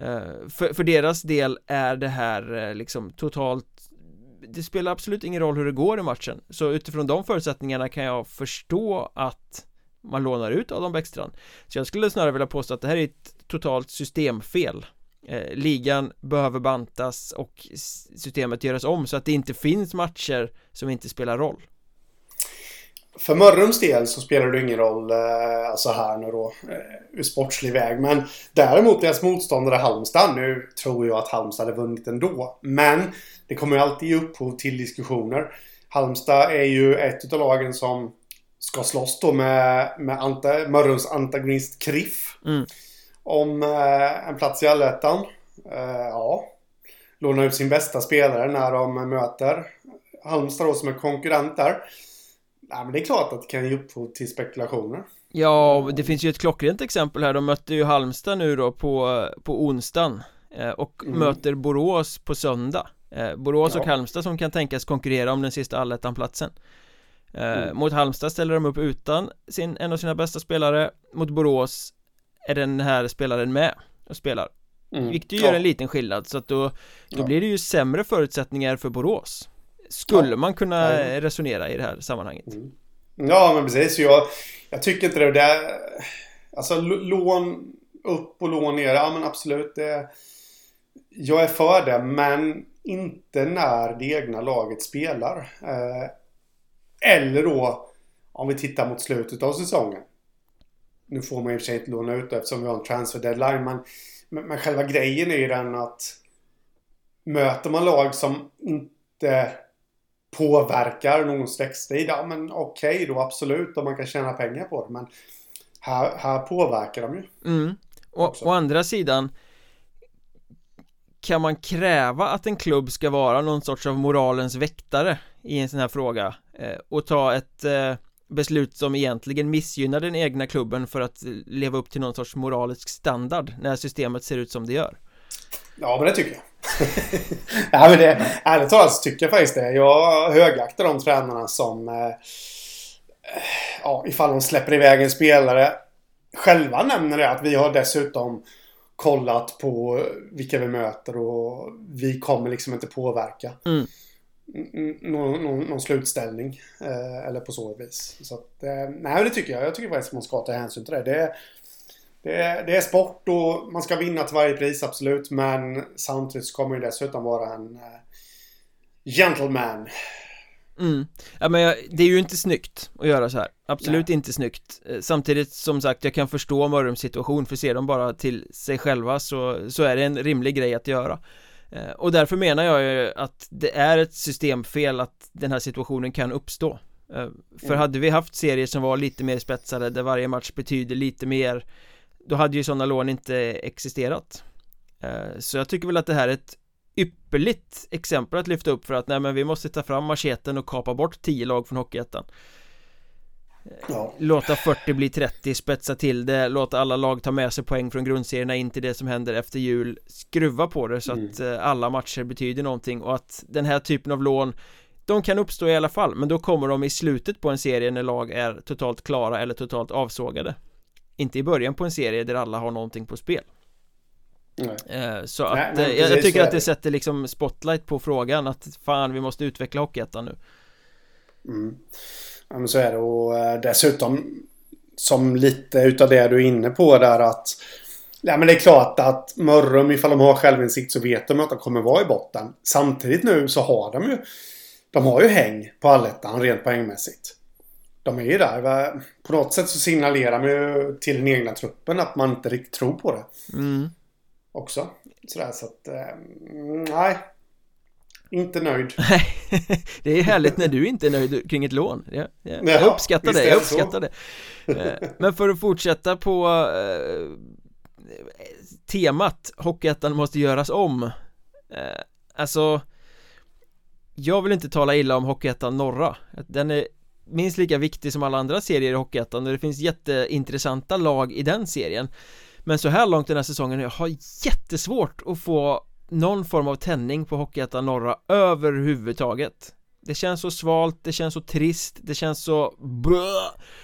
Eh, för, för deras del är det här eh, liksom totalt Det spelar absolut ingen roll hur det går i matchen. Så utifrån de förutsättningarna kan jag förstå att man lånar ut Adam Bäckstrand. Så jag skulle snarare vilja påstå att det här är ett totalt systemfel. Eh, ligan behöver bantas och systemet göras om så att det inte finns matcher som inte spelar roll för Mörrums del så spelar det ingen roll eh, alltså här nu då eh, ur sportslig väg. Men däremot deras motståndare Halmstad. Nu tror jag att Halmstad hade vunnit ändå. Men det kommer ju alltid ge upphov till diskussioner. Halmstad är ju ett av lagen som ska slåss då med, med Ante, Mörrums antagonist Kriff. Mm. Om eh, en plats i allettan. Eh, ja. Lånar ut sin bästa spelare när de möter Halmstad då som är konkurrent där. Ja, men det är klart att det kan ge upphov till spekulationer. Ja, det finns ju ett klockrent exempel här. De mötte ju Halmstad nu då på, på onsdagen eh, och mm. möter Borås på söndag. Eh, Borås ja. och Halmstad som kan tänkas konkurrera om den sista allettan-platsen. Eh, mm. Mot Halmstad ställer de upp utan sin, en av sina bästa spelare. Mot Borås är den här spelaren med och spelar. Mm. Vilket ju gör en liten skillnad så att då, då ja. blir det ju sämre förutsättningar för Borås skulle ja. man kunna resonera i det här sammanhanget? Mm. Ja men precis, jag, jag tycker inte det. Där Alltså lån upp och lån ner, ja men absolut det, Jag är för det men inte när det egna laget spelar. Eh, Eller då Om vi tittar mot slutet av säsongen. Nu får man i och för sig inte låna ut eftersom vi har en transfer deadline men, men, men själva grejen är ju den att Möter man lag som inte påverkar någons växttid, ja men okej okay, då absolut om man kan tjäna pengar på det men här, här påverkar de ju. Mm. Och, å andra sidan kan man kräva att en klubb ska vara någon sorts av moralens väktare i en sån här fråga eh, och ta ett eh, beslut som egentligen missgynnar den egna klubben för att leva upp till någon sorts moralisk standard när systemet ser ut som det gör? Ja, men det tycker jag. Ja, men det, ärligt talat så tycker jag faktiskt det. Jag högaktar de tränarna som... Eh, ja, ifall de släpper iväg en spelare. Själva nämner det att vi har dessutom kollat på vilka vi möter och vi kommer liksom inte påverka. Mm. Någon, någon, någon, slutställning. Eh, eller på så vis. Så att, eh, nej, det tycker jag. Jag tycker faktiskt man ska ta hänsyn till det. det det är, det är sport och man ska vinna till varje pris, absolut. Men samtidigt så kommer det dessutom vara en uh, gentleman. Mm. Ja men jag, det är ju inte snyggt att göra så här Absolut Nej. inte snyggt eh, Samtidigt som sagt jag kan förstå Mörrums situation för ser de bara till sig själva så, så är det en rimlig grej att göra eh, Och därför menar jag ju att det är ett systemfel att den här situationen kan uppstå För mm. hade vi haft serier som var lite mer spetsade där varje match betyder lite mer då hade ju sådana lån inte existerat eh, Så jag tycker väl att det här är ett ypperligt exempel att lyfta upp för att nej men vi måste ta fram macheten och kapa bort 10 lag från Hockeyettan ja. Låta 40 bli 30, spetsa till det, låta alla lag ta med sig poäng från grundserierna in till det som händer efter jul Skruva på det så mm. att eh, alla matcher betyder någonting och att den här typen av lån de kan uppstå i alla fall, men då kommer de i slutet på en serie när lag är totalt klara eller totalt avsågade inte i början på en serie där alla har någonting på spel. Nej. Eh, så att, Nej, eh, jag, jag tycker att det sätter liksom spotlight på frågan att fan vi måste utveckla Hockeyettan nu. Mm. Ja men så är det. Och eh, dessutom Som lite utav det du är inne på där att Ja men det är klart att Mörrum ifall de har självinsikt så vet de att de kommer vara i botten. Samtidigt nu så har de ju De har ju häng på allettan rent poängmässigt de är ju där. På något sätt så signalerar man ju till den egna truppen att man inte riktigt tror på det. Mm. Också. Sådär så att, eh, nej. Inte nöjd. Nej, det är härligt när du inte är nöjd kring ett lån. Jag, jag, jag uppskattar det, jag uppskattar det. Men för att fortsätta på eh, temat Hockeyettan måste göras om eh, Alltså Jag vill inte tala illa om Hockeyettan norra Den är minst lika viktig som alla andra serier i Hockeyettan och det finns jätteintressanta lag i den serien. Men så här långt den här säsongen jag har jättesvårt att få någon form av tändning på Hockeyettan norra överhuvudtaget. Det känns så svalt, det känns så trist, det känns så blö.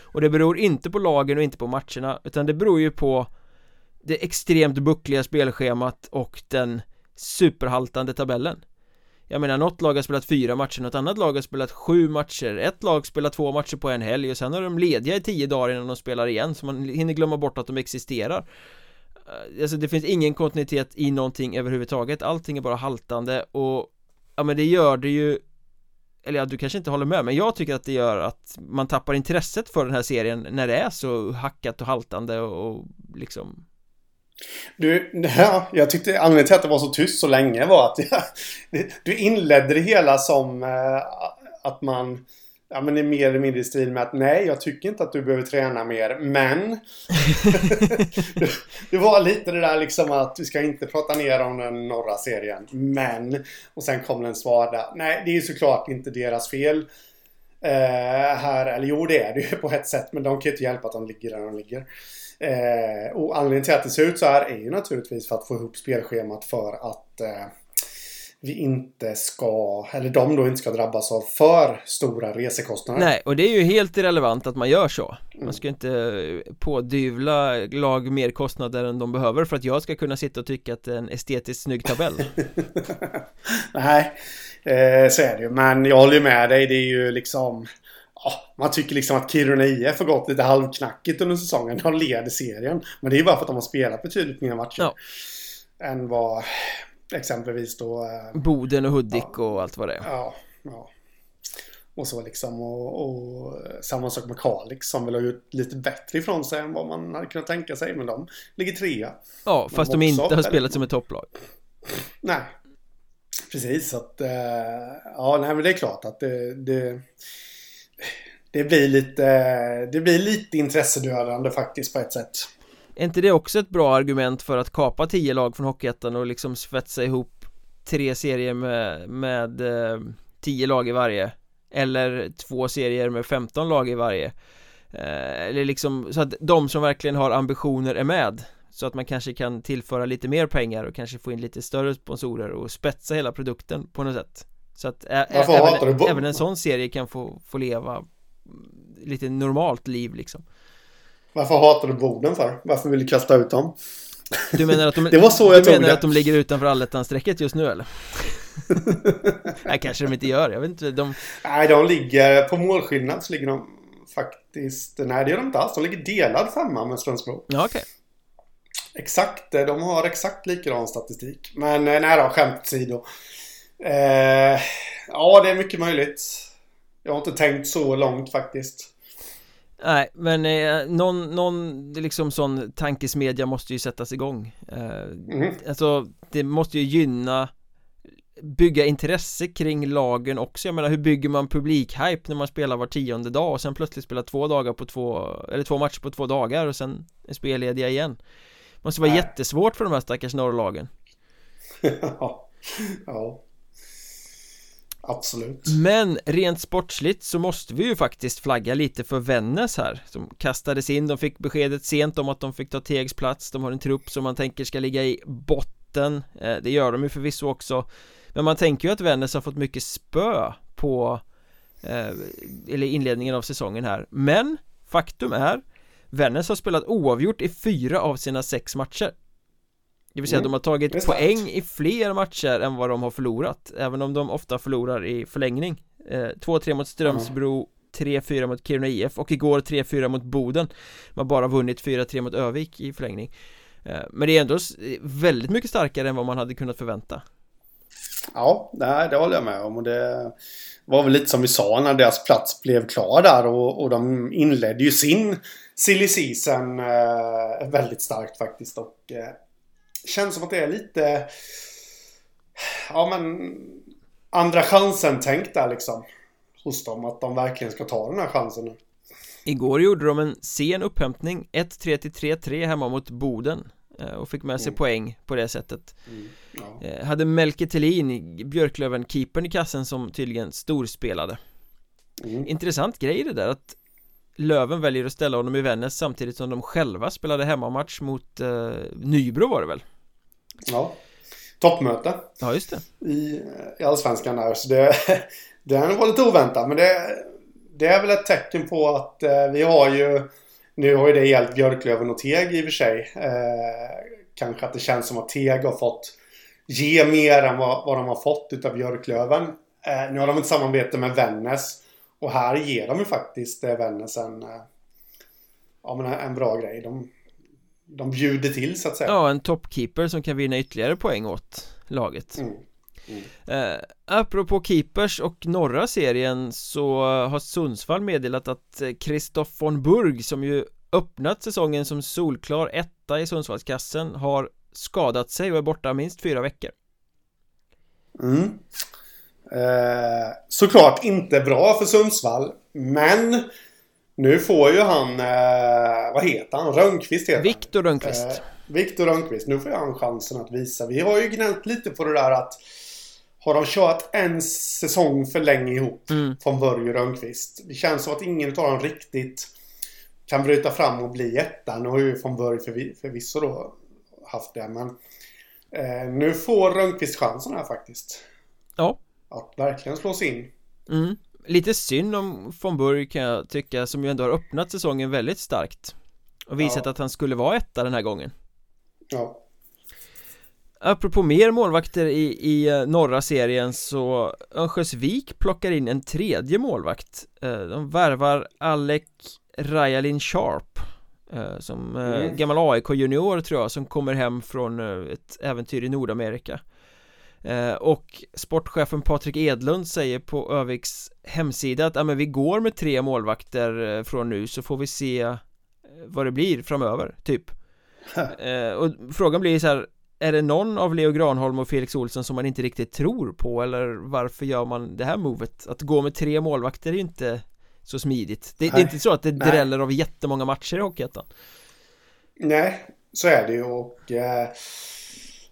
Och det beror inte på lagen och inte på matcherna utan det beror ju på det extremt buckliga spelschemat och den superhaltande tabellen. Jag menar något lag har spelat fyra matcher, något annat lag har spelat sju matcher. Ett lag spelar två matcher på en helg och sen är de lediga i tio dagar innan de spelar igen så man hinner glömma bort att de existerar. Eh, alltså det finns ingen kontinuitet i någonting överhuvudtaget. Allting är bara haltande och Ja men det gör det ju Eller ja, du kanske inte håller med men jag tycker att det gör att man tappar intresset för den här serien när det är så hackat och haltande och, och liksom du, ja, jag tyckte anledningen till att det var så tyst så länge var att jag, du inledde det hela som eh, att man Ja men det är mer eller mindre i stil med att nej, jag tycker inte att du behöver träna mer, men... det, var lite det där liksom att vi ska inte prata ner om den norra serien, men... Och sen kom den svada. Nej, det är ju såklart inte deras fel. Eh, här, eller jo det är det ju på ett sätt, men de kan ju inte hjälpa att de ligger där de ligger. Eh, och anledningen till att det ser ut så här är ju naturligtvis för att få ihop spelschemat för att eh, vi inte ska, eller de då inte ska drabbas av för stora resekostnader. Nej, och det är ju helt irrelevant att man gör så Man ska inte pådyvla lag mer kostnader än de behöver för att jag ska kunna sitta och tycka att det är en estetiskt snygg tabell Nej, eh, så är det ju. Men jag håller ju med dig. Det är ju liksom... Ja, man tycker liksom att Kiruna IF har gått lite halvknackigt under säsongen. De leder serien. Men det är ju bara för att de har spelat betydligt mer matcher. Ja. Än vad exempelvis då... eh, Boden och Hudik och allt vad det är Ja, ja. Och så liksom. Och, och samma sak med Kalix som väl har gjort lite bättre ifrån sig än vad man hade kunnat tänka sig. Men de ligger trea. Ja, fast de också inte har spelat som ett topplag Nej. Precis, så att... eh, ja, nej men det är klart att det... Det, det blir lite... Det blir lite intressedödande faktiskt på ett sätt. Är inte det också ett bra argument för att kapa tio lag från Hockeyettan och liksom svetsa ihop tre serier med, med eh, tio lag i varje? Eller två serier med 15 lag i varje? Eh, eller liksom så att de som verkligen har ambitioner är med så att man kanske kan tillföra lite mer pengar och kanske få in lite större sponsorer och spetsa hela produkten på något sätt så att ä- du även, även en sån serie kan få, få leva mm, lite normalt liv liksom Varför hatar du Boden för? Varför vill du kasta ut dem? Du menar att de, Det var så jag du menar det. att de ligger utanför allettan-strecket just nu eller? Nej kanske de inte gör, jag vet inte, de Nej, de ligger... På målskillnad så ligger de faktiskt... Nej, det gör de inte alls. De ligger delad femma med Strömsbro. Ja okej Exakt, de har exakt likadan statistik. Men eh, nej då, skämt åsido. Eh, ja, det är mycket möjligt. Jag har inte tänkt så långt faktiskt. Nej men eh, någon, någon liksom sån tankesmedja måste ju sättas igång eh, Mhm. Alltså det måste ju gynna Bygga intresse kring lagen också Jag menar hur bygger man publikhype när man spelar var tionde dag och sen plötsligt spelar två dagar på två Eller två matcher på två dagar och sen är spellediga igen Måste vara Nej. jättesvårt för de här stackars norrlagen ja. ja. Absolut. Men rent sportsligt så måste vi ju faktiskt flagga lite för Vännäs här Som kastades in, de fick beskedet sent om att de fick ta Tegs plats. De har en trupp som man tänker ska ligga i botten. Eh, det gör de ju förvisso också. Men man tänker ju att Vännäs har fått mycket spö på eh, Eller inledningen av säsongen här. Men faktum är Vännäs har spelat oavgjort i fyra av sina sex matcher det vill säga Mm, de har tagit poäng i fler matcher än vad de har förlorat Även om de ofta förlorar i förlängning eh, 2-3 mot Strömsbro 3-4 mot Kiruna IF och igår 3-4 mot Boden De har bara vunnit 4-3 mot Övik i förlängning eh, Men det är ändå väldigt mycket starkare än vad man hade kunnat förvänta Ja, det, det håller jag med om. Och det var väl lite som vi sa när deras plats blev klar där. Och, och de inledde ju sin silly season eh, väldigt starkt faktiskt. Och eh, känns som att det är lite... Ja, men... Andra chansen-tänk där liksom. Hos dem. Att de verkligen ska ta den här chansen nu. Igår gjorde de en sen upphämtning 1-3 till 3-3 hemma mot Boden och fick med sig Mm. poäng på det sättet Mm. Ja. eh, Hade Melke Thelin, Björklöven-keepern i kassen som tydligen storspelade Mm. Intressant grej det där att Löven väljer att ställa honom i Vännäs samtidigt som de själva spelade hemmamatch mot eh, Nybro var det väl? Ja. Toppmöte Ja just det i, i Allsvenskan där. Så det, den var lite oväntad. Men det, det är väl ett tecken på att eh, vi har ju... Nu har ju det hjälpt Björklöven och Teg i och för sig. Eh, kanske att det känns som att Teg har fått ge mer än vad, vad de har fått utav Björklöven. Eh, nu har de ett samarbete med Vännäs. Och här ger de ju faktiskt eh, Vännäs en, eh, ja, men en, en bra grej. De, de bjuder till så att säga. Ja, en toppkeeper som kan vinna ytterligare poäng åt laget Mm. eh, Apropå keepers och norra serien så har Sundsvall meddelat att Christoph von Burg som ju öppnat säsongen som solklar etta i Sundsvallskassen har skadat sig och är borta minst fyra veckor Mm. Eh, såklart inte bra för Sundsvall. Men nu får ju han, eh, vad heter han? Rönnqvist heter Viktor. Rönnqvist Eh, Viktor Rönnqvist. Nu får ju han chansen att visa. Vi har ju gnällt lite på det där att har de kört en säsong för länge ihop mm. från Börje och Rönnqvist. Det känns som att ingen av dem riktigt kan bryta fram och bli etta. Nu har ju von Börje förvi- förvisso då haft det. Men eh, nu får Rönnqvist chansen här faktiskt. Ja Att verkligen slå sig in. mm. Lite synd om von Burg kan jag tycka som ju ändå har öppnat säsongen väldigt starkt och visat Ja. att han skulle vara etta den här gången Ja. Apropå mer målvakter i, i eh, norra serien så Örnsköldsvik plockar in en tredje målvakt Eh, De värvar Alec Rajalin Sharp eh, Som Mm. gammal AIK junior tror jag som kommer hem från ett äventyr i Nordamerika Och sportchefen Patrik Edlund säger på Öviks hemsida att ja, men vi går med tre målvakter eh, från nu så får vi se eh, vad det blir framöver, typ Eh, och frågan blir så här Är det någon av Leo Granholm och Felix Olsson som man inte riktigt tror på eller varför gör man det här movet? Att gå med tre målvakter är ju inte så smidigt Det, det är inte så att det Nej. dräller av jättemånga matcher i Hockeyettan Nej, så är det ju och... Eh,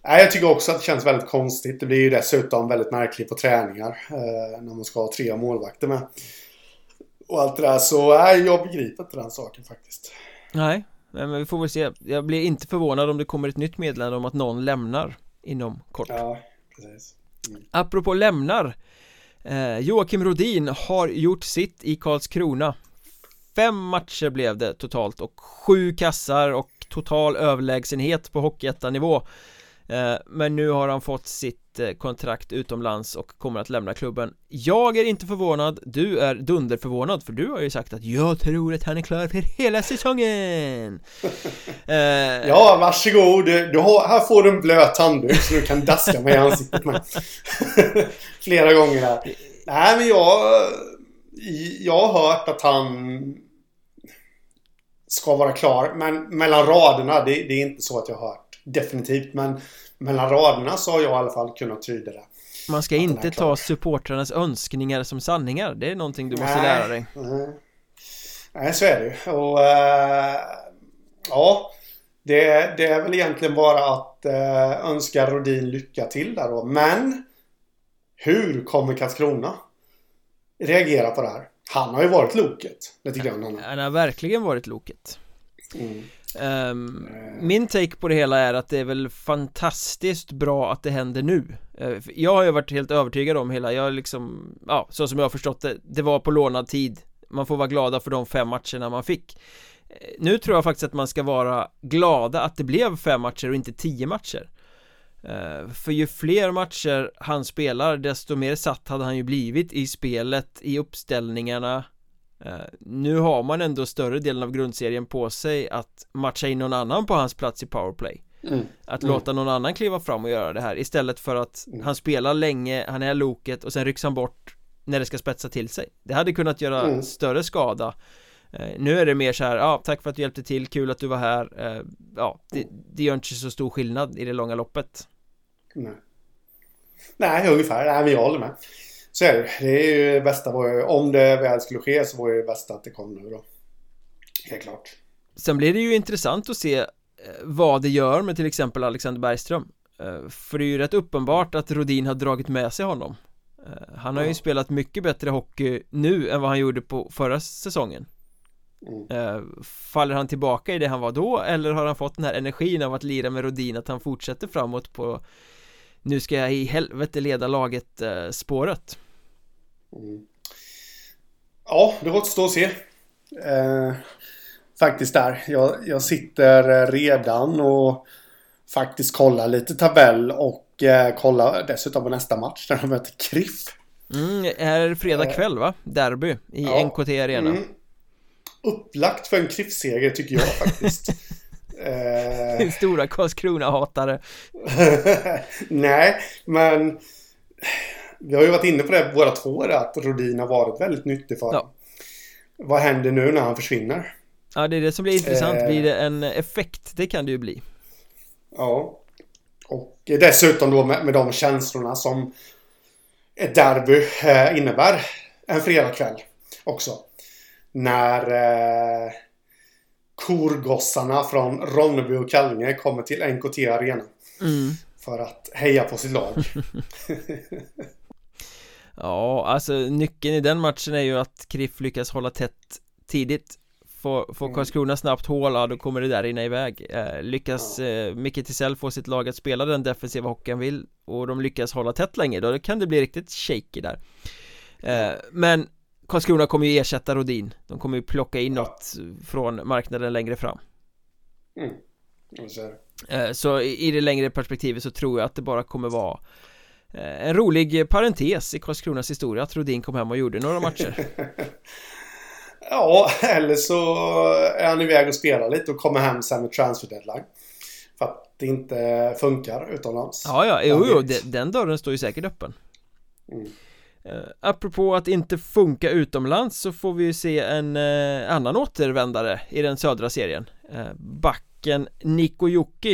nej, jag tycker också att det känns väldigt konstigt. Det blir ju dessutom väldigt märkligt på träningar. Eh, när man ska ha tre målvakter med. Och allt det där. Så nej, jag begriper inte den saken faktiskt. Nej, men vi får väl se Jag blir inte förvånad om det kommer ett nytt meddelande om att någon lämnar inom kort Ja, precis. Apropå lämnar eh, Joakim Rodin har gjort sitt i Karlskrona Fem matcher blev det totalt och sju kassar och total överlägsenhet på Hockeyettan-nivå eh, Men nu har han fått sitt eh, kontrakt utomlands och kommer att lämna klubben Jag är inte förvånad, du är dunderförvånad för du har ju sagt att jag tror att han är klar för hela säsongen eh, Ja, varsågod. Du har, här får du en blöt handduk så du kan daska mig i ansiktet med. Flera gånger här. Nej, men jag... Jag har hört att han ska vara klar. Men mellan raderna, det, det är inte så att jag har hört definitivt. Men mellan raderna så har jag i alla fall kunnat tyda det. Man ska inte ta supportrarnas önskningar som sanningar Det är någonting du måste Nej. lära dig Nej. Nej, så är det ju. Och... eh, ja. Det, det är väl egentligen bara att eh, önska Rodin lycka till där då. Men hur kommer Karlskrona reagera på det här? Han har ju varit loket. Han har. Han har verkligen varit loket Mm. Ehm, Min take på det hela är att det är väl fantastiskt bra att det händer nu. Eh, Jag har ju varit helt övertygad om hela, jag liksom, ja, så som jag har förstått det, det var på lånad tid. Man får vara glada för de fem matcherna man fick. Eh, Nu tror jag faktiskt att man ska vara glada att det blev fem matcher och inte tio matcher. För ju fler matcher han spelar desto mer satt hade han ju blivit i spelet, i uppställningarna Nu har man ändå större delen av grundserien på sig att matcha in någon annan på hans plats i powerplay Mm. Att Mm. låta någon annan kliva fram och göra det här istället för att Mm. han spelar länge, han är loket och sen rycks han bort när det ska spetsa till sig Det hade kunnat göra Mm. större skada Eh, Nu är det mer så här, ja tack för att du hjälpte till, kul att du var här Eh, Ja, det, det gör inte så stor skillnad i det långa loppet Nej. Nej, ungefär. Nej, men jag håller med. Så är det. Det är ju det bästa. Om det väl skulle ske så var det det bästa att det kom nu då. Helt klart. Sen blir det ju intressant att se vad det gör med till exempel Alexander Bergström eh, För det är ju rätt uppenbart att Rodin har dragit med sig honom eh, Han har ju spelat mycket bättre hockey nu än vad han gjorde på förra säsongen mm. Faller han tillbaka i det han var då eller har han fått den här energin av att lira med Rodin att han fortsätter framåt på Nu ska jag i helvete leda laget spåret mm. Ja, det återstår att se eh, faktiskt där. Jag, jag sitter redan och faktiskt kollar lite tabell och eh, kollar dessutom på nästa match när de möter KRIF. Mm, är fredag eh, kväll va? Derby i ja, NKT Arena. Mm, upplagt för en KRIF-seger tycker jag faktiskt. eh, Stora Karlskrona-hatare. Nej, men vi har ju varit inne på det båda två, att Rodin har varit väldigt nyttig för ja. Vad händer nu när han försvinner? Ja, det är det som blir intressant. Eh, blir det en effekt? Det kan det ju bli. Ja. Och dessutom då med, med de känslorna som ett derby eh, innebär en fredagkväll också. När eh, korgossarna från Ronneby och Kallinge kommer till NKT Arena. Mm. För att heja på sitt lag. ja, alltså nyckeln i den matchen är ju att Kriff lyckas hålla tätt tidigt Får, får mm. Karlskrona snabbt hål, ja då kommer det där rinna iväg eh, Lyckas eh, Micke Tisell få sitt lag att spela den defensiva hockey han vill Och de lyckas hålla tätt länge, då kan det bli riktigt shaky där eh, Men Karlskrona kommer ju ersätta Rodin De kommer ju plocka in något från marknaden längre fram mm. Eh, så i det längre perspektivet så tror jag att det bara kommer vara eh, en rolig parentes i Karlskronas historia att Rodin kom hem och gjorde några matcher Ja, eller så är han iväg och spelar lite och kommer hem sen med transfer deadline. För att det inte funkar utomlands. Ja, ja, jo, jo, den dörren står ju säkert öppen. Mm. Uh, apropå att inte funka utomlands så får vi ju se en uh, annan återvändare i den södra serien. Uh, Backen Niko Jokki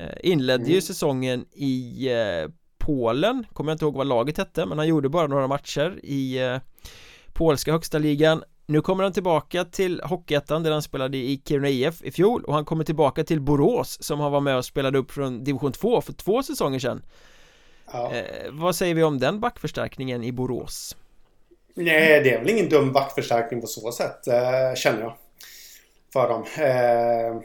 uh, inledde mm. ju säsongen i Polen. Kommer jag inte ihåg vad laget hette men han gjorde bara några matcher i polska högsta ligan. Nu kommer han tillbaka till Hockeyettan där han spelade i Kiruna IF i fjol och han kommer tillbaka till Borås som han var med och spelade upp från division 2 för två säsonger sedan ja. eh, Vad säger vi om den backförstärkningen i Borås? Nej, det är väl ingen dum backförstärkning på så sätt, eh, känner jag För dem eh,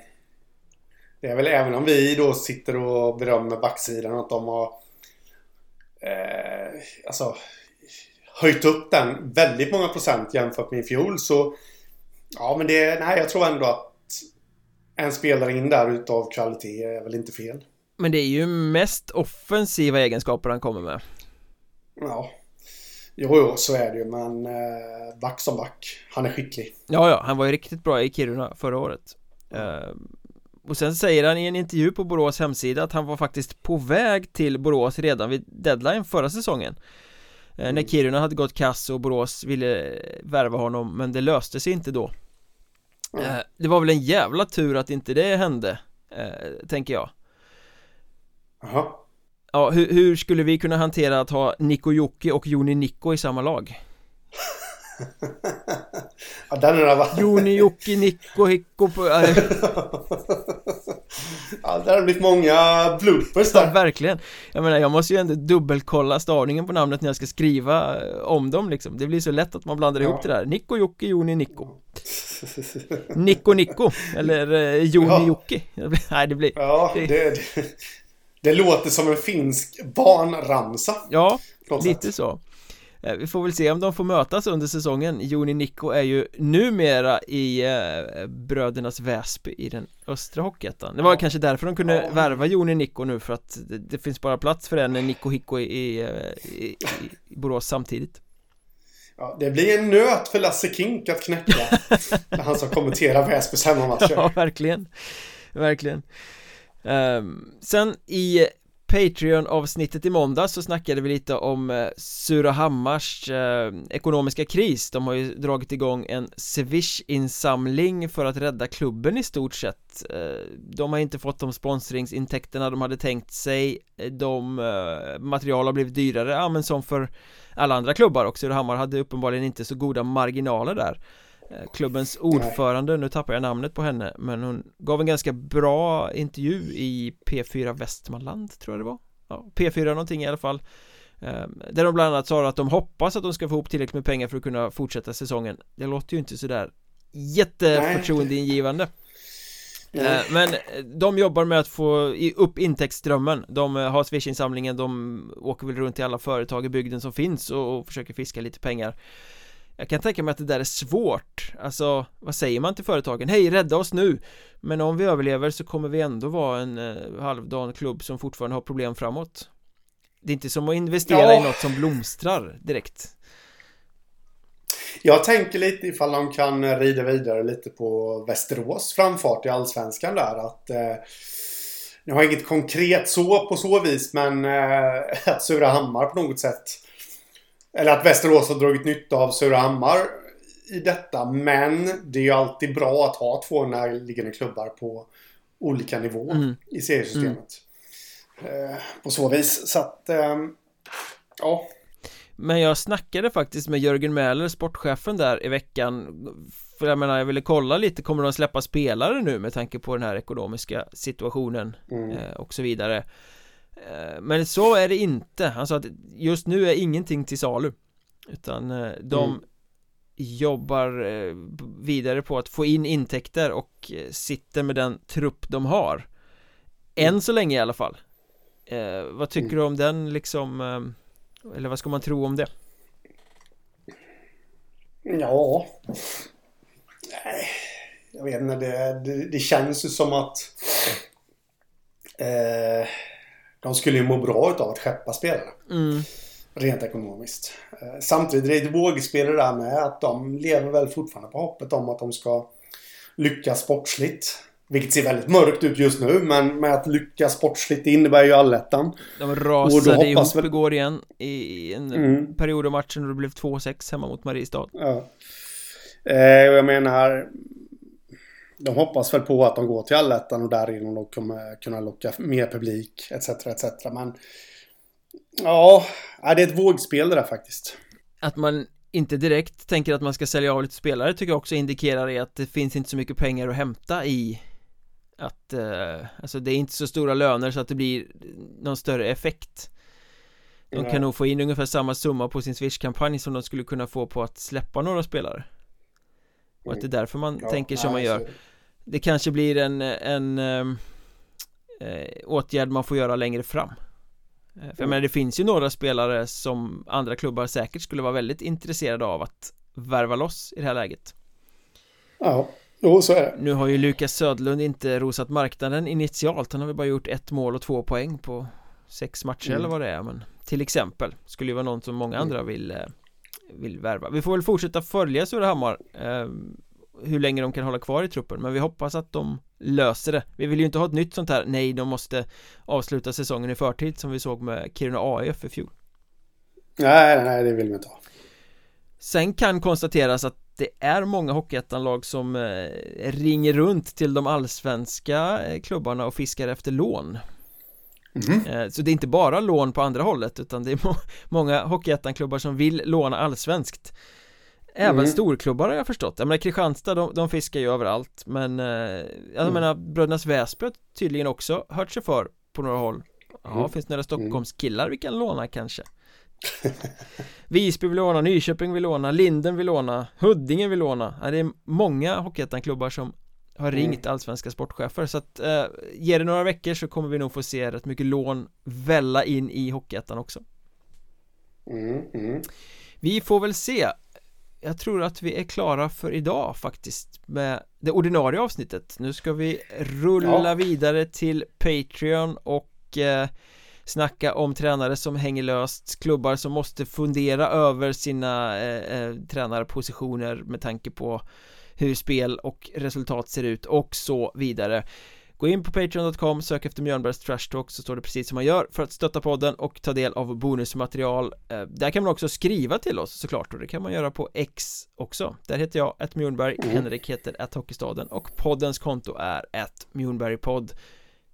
Det är väl även om vi då sitter och berömmer backsidan att de har eh, Alltså höjt upp den väldigt många procent jämfört med i fjol. Så ja, men det, nej, jag tror ändå att en spelare in där utav kvalitet är väl inte fel. Men det är ju mest offensiva egenskaper han kommer med. Ja. Jo, jo, så är det ju, men eh, back som back. Han är skicklig. Ja, ja, han var ju riktigt bra i Kiruna förra året. Eh, och sen säger han i en intervju på Borås hemsida att han var faktiskt på väg till Borås redan vid deadline förra säsongen. Eh, när mm. Kiruna hade gått kass och Borås ville värva honom men det löste sig inte då mm. Det var väl en jävla tur att inte det hände eh, Tänker jag Jaha Ja, hur, hur, skulle vi kunna hantera att ha Niko Jocke och Joni Nikko i samma lag? ja, den är va? Joni Jocke Nikko Hicko på... Ja, det har blivit många bloopers där. Ja, verkligen. Jag menar, jag måste ju ändå dubbelkolla stavningen på namnet när jag ska skriva eh, om dem liksom. Det blir så lätt att man blandar ja. ihop det där. Nico, Jocke, Joni, Nico. Nico, Nico. Eller eh, Joni, ja. Jocke. Nej, det blir... Ja, det, det, det låter som en finsk barnramsa. Ja, lite så. Eh, vi får väl se om de får mötas under säsongen Joni Nikko är ju numera i eh, Brödernas Väsby i den östra Hockeyettan Det var ja. kanske därför de kunde ja. värva Joni Nikko nu för att det, det, finns bara plats för en Nikko Hicko i, i, i, i Borås samtidigt Ja, det blir en nöt för Lasse Kink att knäcka när han ska kommentera Väsbys hemmamatcher Ja, verkligen Verkligen Ehm, sen i Patreon-avsnittet i måndag så snackade vi lite om eh, Surahammars eh, ekonomiska kris. De har ju dragit igång en Swish-insamling för att rädda klubben i stort sett. Eh, De har inte fått de sponsringsintäkterna de hade tänkt sig. Eh, de eh, material har blivit dyrare, ja men som för alla andra klubbar och Surahammar hade uppenbarligen inte så goda marginaler där. eh, Klubbens ordförande, nu tappar jag namnet på henne Men hon gav en ganska bra intervju i P4 Västmanland tror jag det var. Ja, P4 någonting i alla fall. Ehm, Där de bland annat sa att de hoppas att de ska få ihop tillräckligt med pengar för att kunna fortsätta säsongen. Det låter ju inte sådär jätteförtroendeingivande. Eh, men de jobbar med att få upp intäktsströmmen. De eh, har Swish-insamlingen, de åker väl runt till alla företag i bygden som finns och försöker fiska lite pengar Jag kan tänka mig att det där är svårt Alltså, vad säger man till företagen? Hej, rädda oss nu! Men om vi överlever så kommer vi ändå vara en eh, halvdan klubb som fortfarande har problem framåt Det är inte som att investera ja. i något som blomstrar direkt jag tänker lite ifall de kan rida vidare lite på Västerås framfart i Allsvenskan där. Att, eh, jag har inget konkret så på så vis men eh, att Surahammar på något sätt eller att Västerås har dragit nytta av Surahammar i detta. Men det är ju alltid bra att ha två närliggande klubbar på olika nivå mm. i seriesystemet. Mm. Eh, på så vis. Så att, eh, ja. Men jag snackade faktiskt med Jörgen Mäler, sportchefen där i veckan För jag menar, jag ville kolla lite, kommer de släppa spelare nu med tanke på den här ekonomiska situationen mm. eh, och så vidare Men så är det inte, han sa att just nu är ingenting till salu Utan eh, de mm. jobbar eh, vidare på att få in intäkter och eh, sitter med den trupp de har Än mm. så länge i alla fall eh, Vad tycker mm. du om den liksom eller vad ska man tro om det? Ja Nej Jag vet inte, det, det, det känns ju som att eh, De skulle ju må bra utav att skeppa spelare mm. Rent ekonomiskt eh, Samtidigt är det ett vågspel det där med att de lever väl fortfarande på hoppet om att de ska Lyckas sportsligt vilket ser väldigt mörkt ut just nu, men med att lyckas sportsligt innebär ju allettan. De rasade ihop väl... igår igen i en mm. period av matchen då det blev 2-6 hemma mot Mariestad. Ja. Eh, och jag menar, de hoppas väl på att de går till allettan och därigenom de kommer kunna locka mer publik, etc. etc. Men ja, det är ett vågspel det där faktiskt. Att man inte direkt tänker att man ska sälja av lite spelare tycker jag också indikerar att det finns inte så mycket pengar att hämta i att eh, alltså det är inte så stora löner så att det blir någon större effekt De kan nog få in ungefär samma summa på sin Swish-kampanj som de skulle kunna få på att släppa några spelare Och att det är därför man ja, tänker som man gör. Det. Kanske blir en, en ehm, eh, åtgärd man får göra längre fram. Eh, För jag menar det finns ju några spelare som andra klubbar säkert skulle vara väldigt intresserade av att värva loss i det här läget. Ja Jo, så är det. Nu har ju Lukas Södlund inte rosat marknaden initialt. Han har väl bara gjort ett mål och två poäng på sex matcher mm. eller vad det är. Men Till exempel Skulle ju vara någon som många andra mm. vill eh, Vill värva. Vi får väl fortsätta följa Surahammar eh, Hur länge de kan hålla kvar i truppen Men vi hoppas att de löser det. Vi vill ju inte ha ett nytt sånt här Nej, de måste avsluta säsongen i förtid Som vi såg med Kiruna AIF i fjol. Nej, nej, det vill vi inte ha. Sen kan konstateras att det är många Hockeyettan-lag som eh, ringer runt till de allsvenska eh, klubbarna och fiskar efter lån mm. eh, Så det är inte bara lån på andra hållet utan det är må många Hockeyettan-klubbar som vill låna allsvenskt Även mm. storklubbar har jag förstått, jag menar Kristianstad de, de fiskar ju överallt men eh, Jag mm. menar Brödernas Väsby har tydligen också hört sig för på några håll Ja, mm. finns det några Stockholmskillar vi kan låna kanske? Visby vill låna, Nyköping vill låna, Linden vill låna, Huddinge vill låna ja, Det är många Hockeyettan-klubbar som har mm. ringt allsvenska sportchefer så att eh, Ger det några veckor så kommer vi nog få se rätt mycket lån välla in i Hockeyettan också mm, mm. Vi får väl se Jag tror att vi är klara för idag faktiskt med det ordinarie avsnittet Nu ska vi rulla ja. vidare till Patreon och eh, snacka om tränare som hänger löst klubbar som måste fundera över sina eh, eh, tränarpositioner med tanke på hur spel och resultat ser ut och så vidare. Gå in på Patreon.com, sök efter Mjörnbergs Trash Talk så står det precis som man gör för att stötta podden och ta del av bonusmaterial. Eh, Där kan man också skriva till oss såklart och det kan man göra på X också. Där heter jag att Mjornberg, mm. Henrik heter att Hockeystaden och poddens konto är att Mjornbergpodd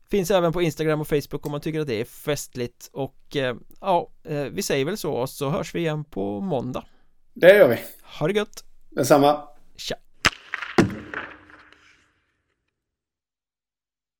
Finns även på Instagram och Facebook om man tycker att det är festligt och eh, ja, eh, vi säger väl så och så hörs vi igen på måndag. Det gör vi. Ha det gött! Detsamma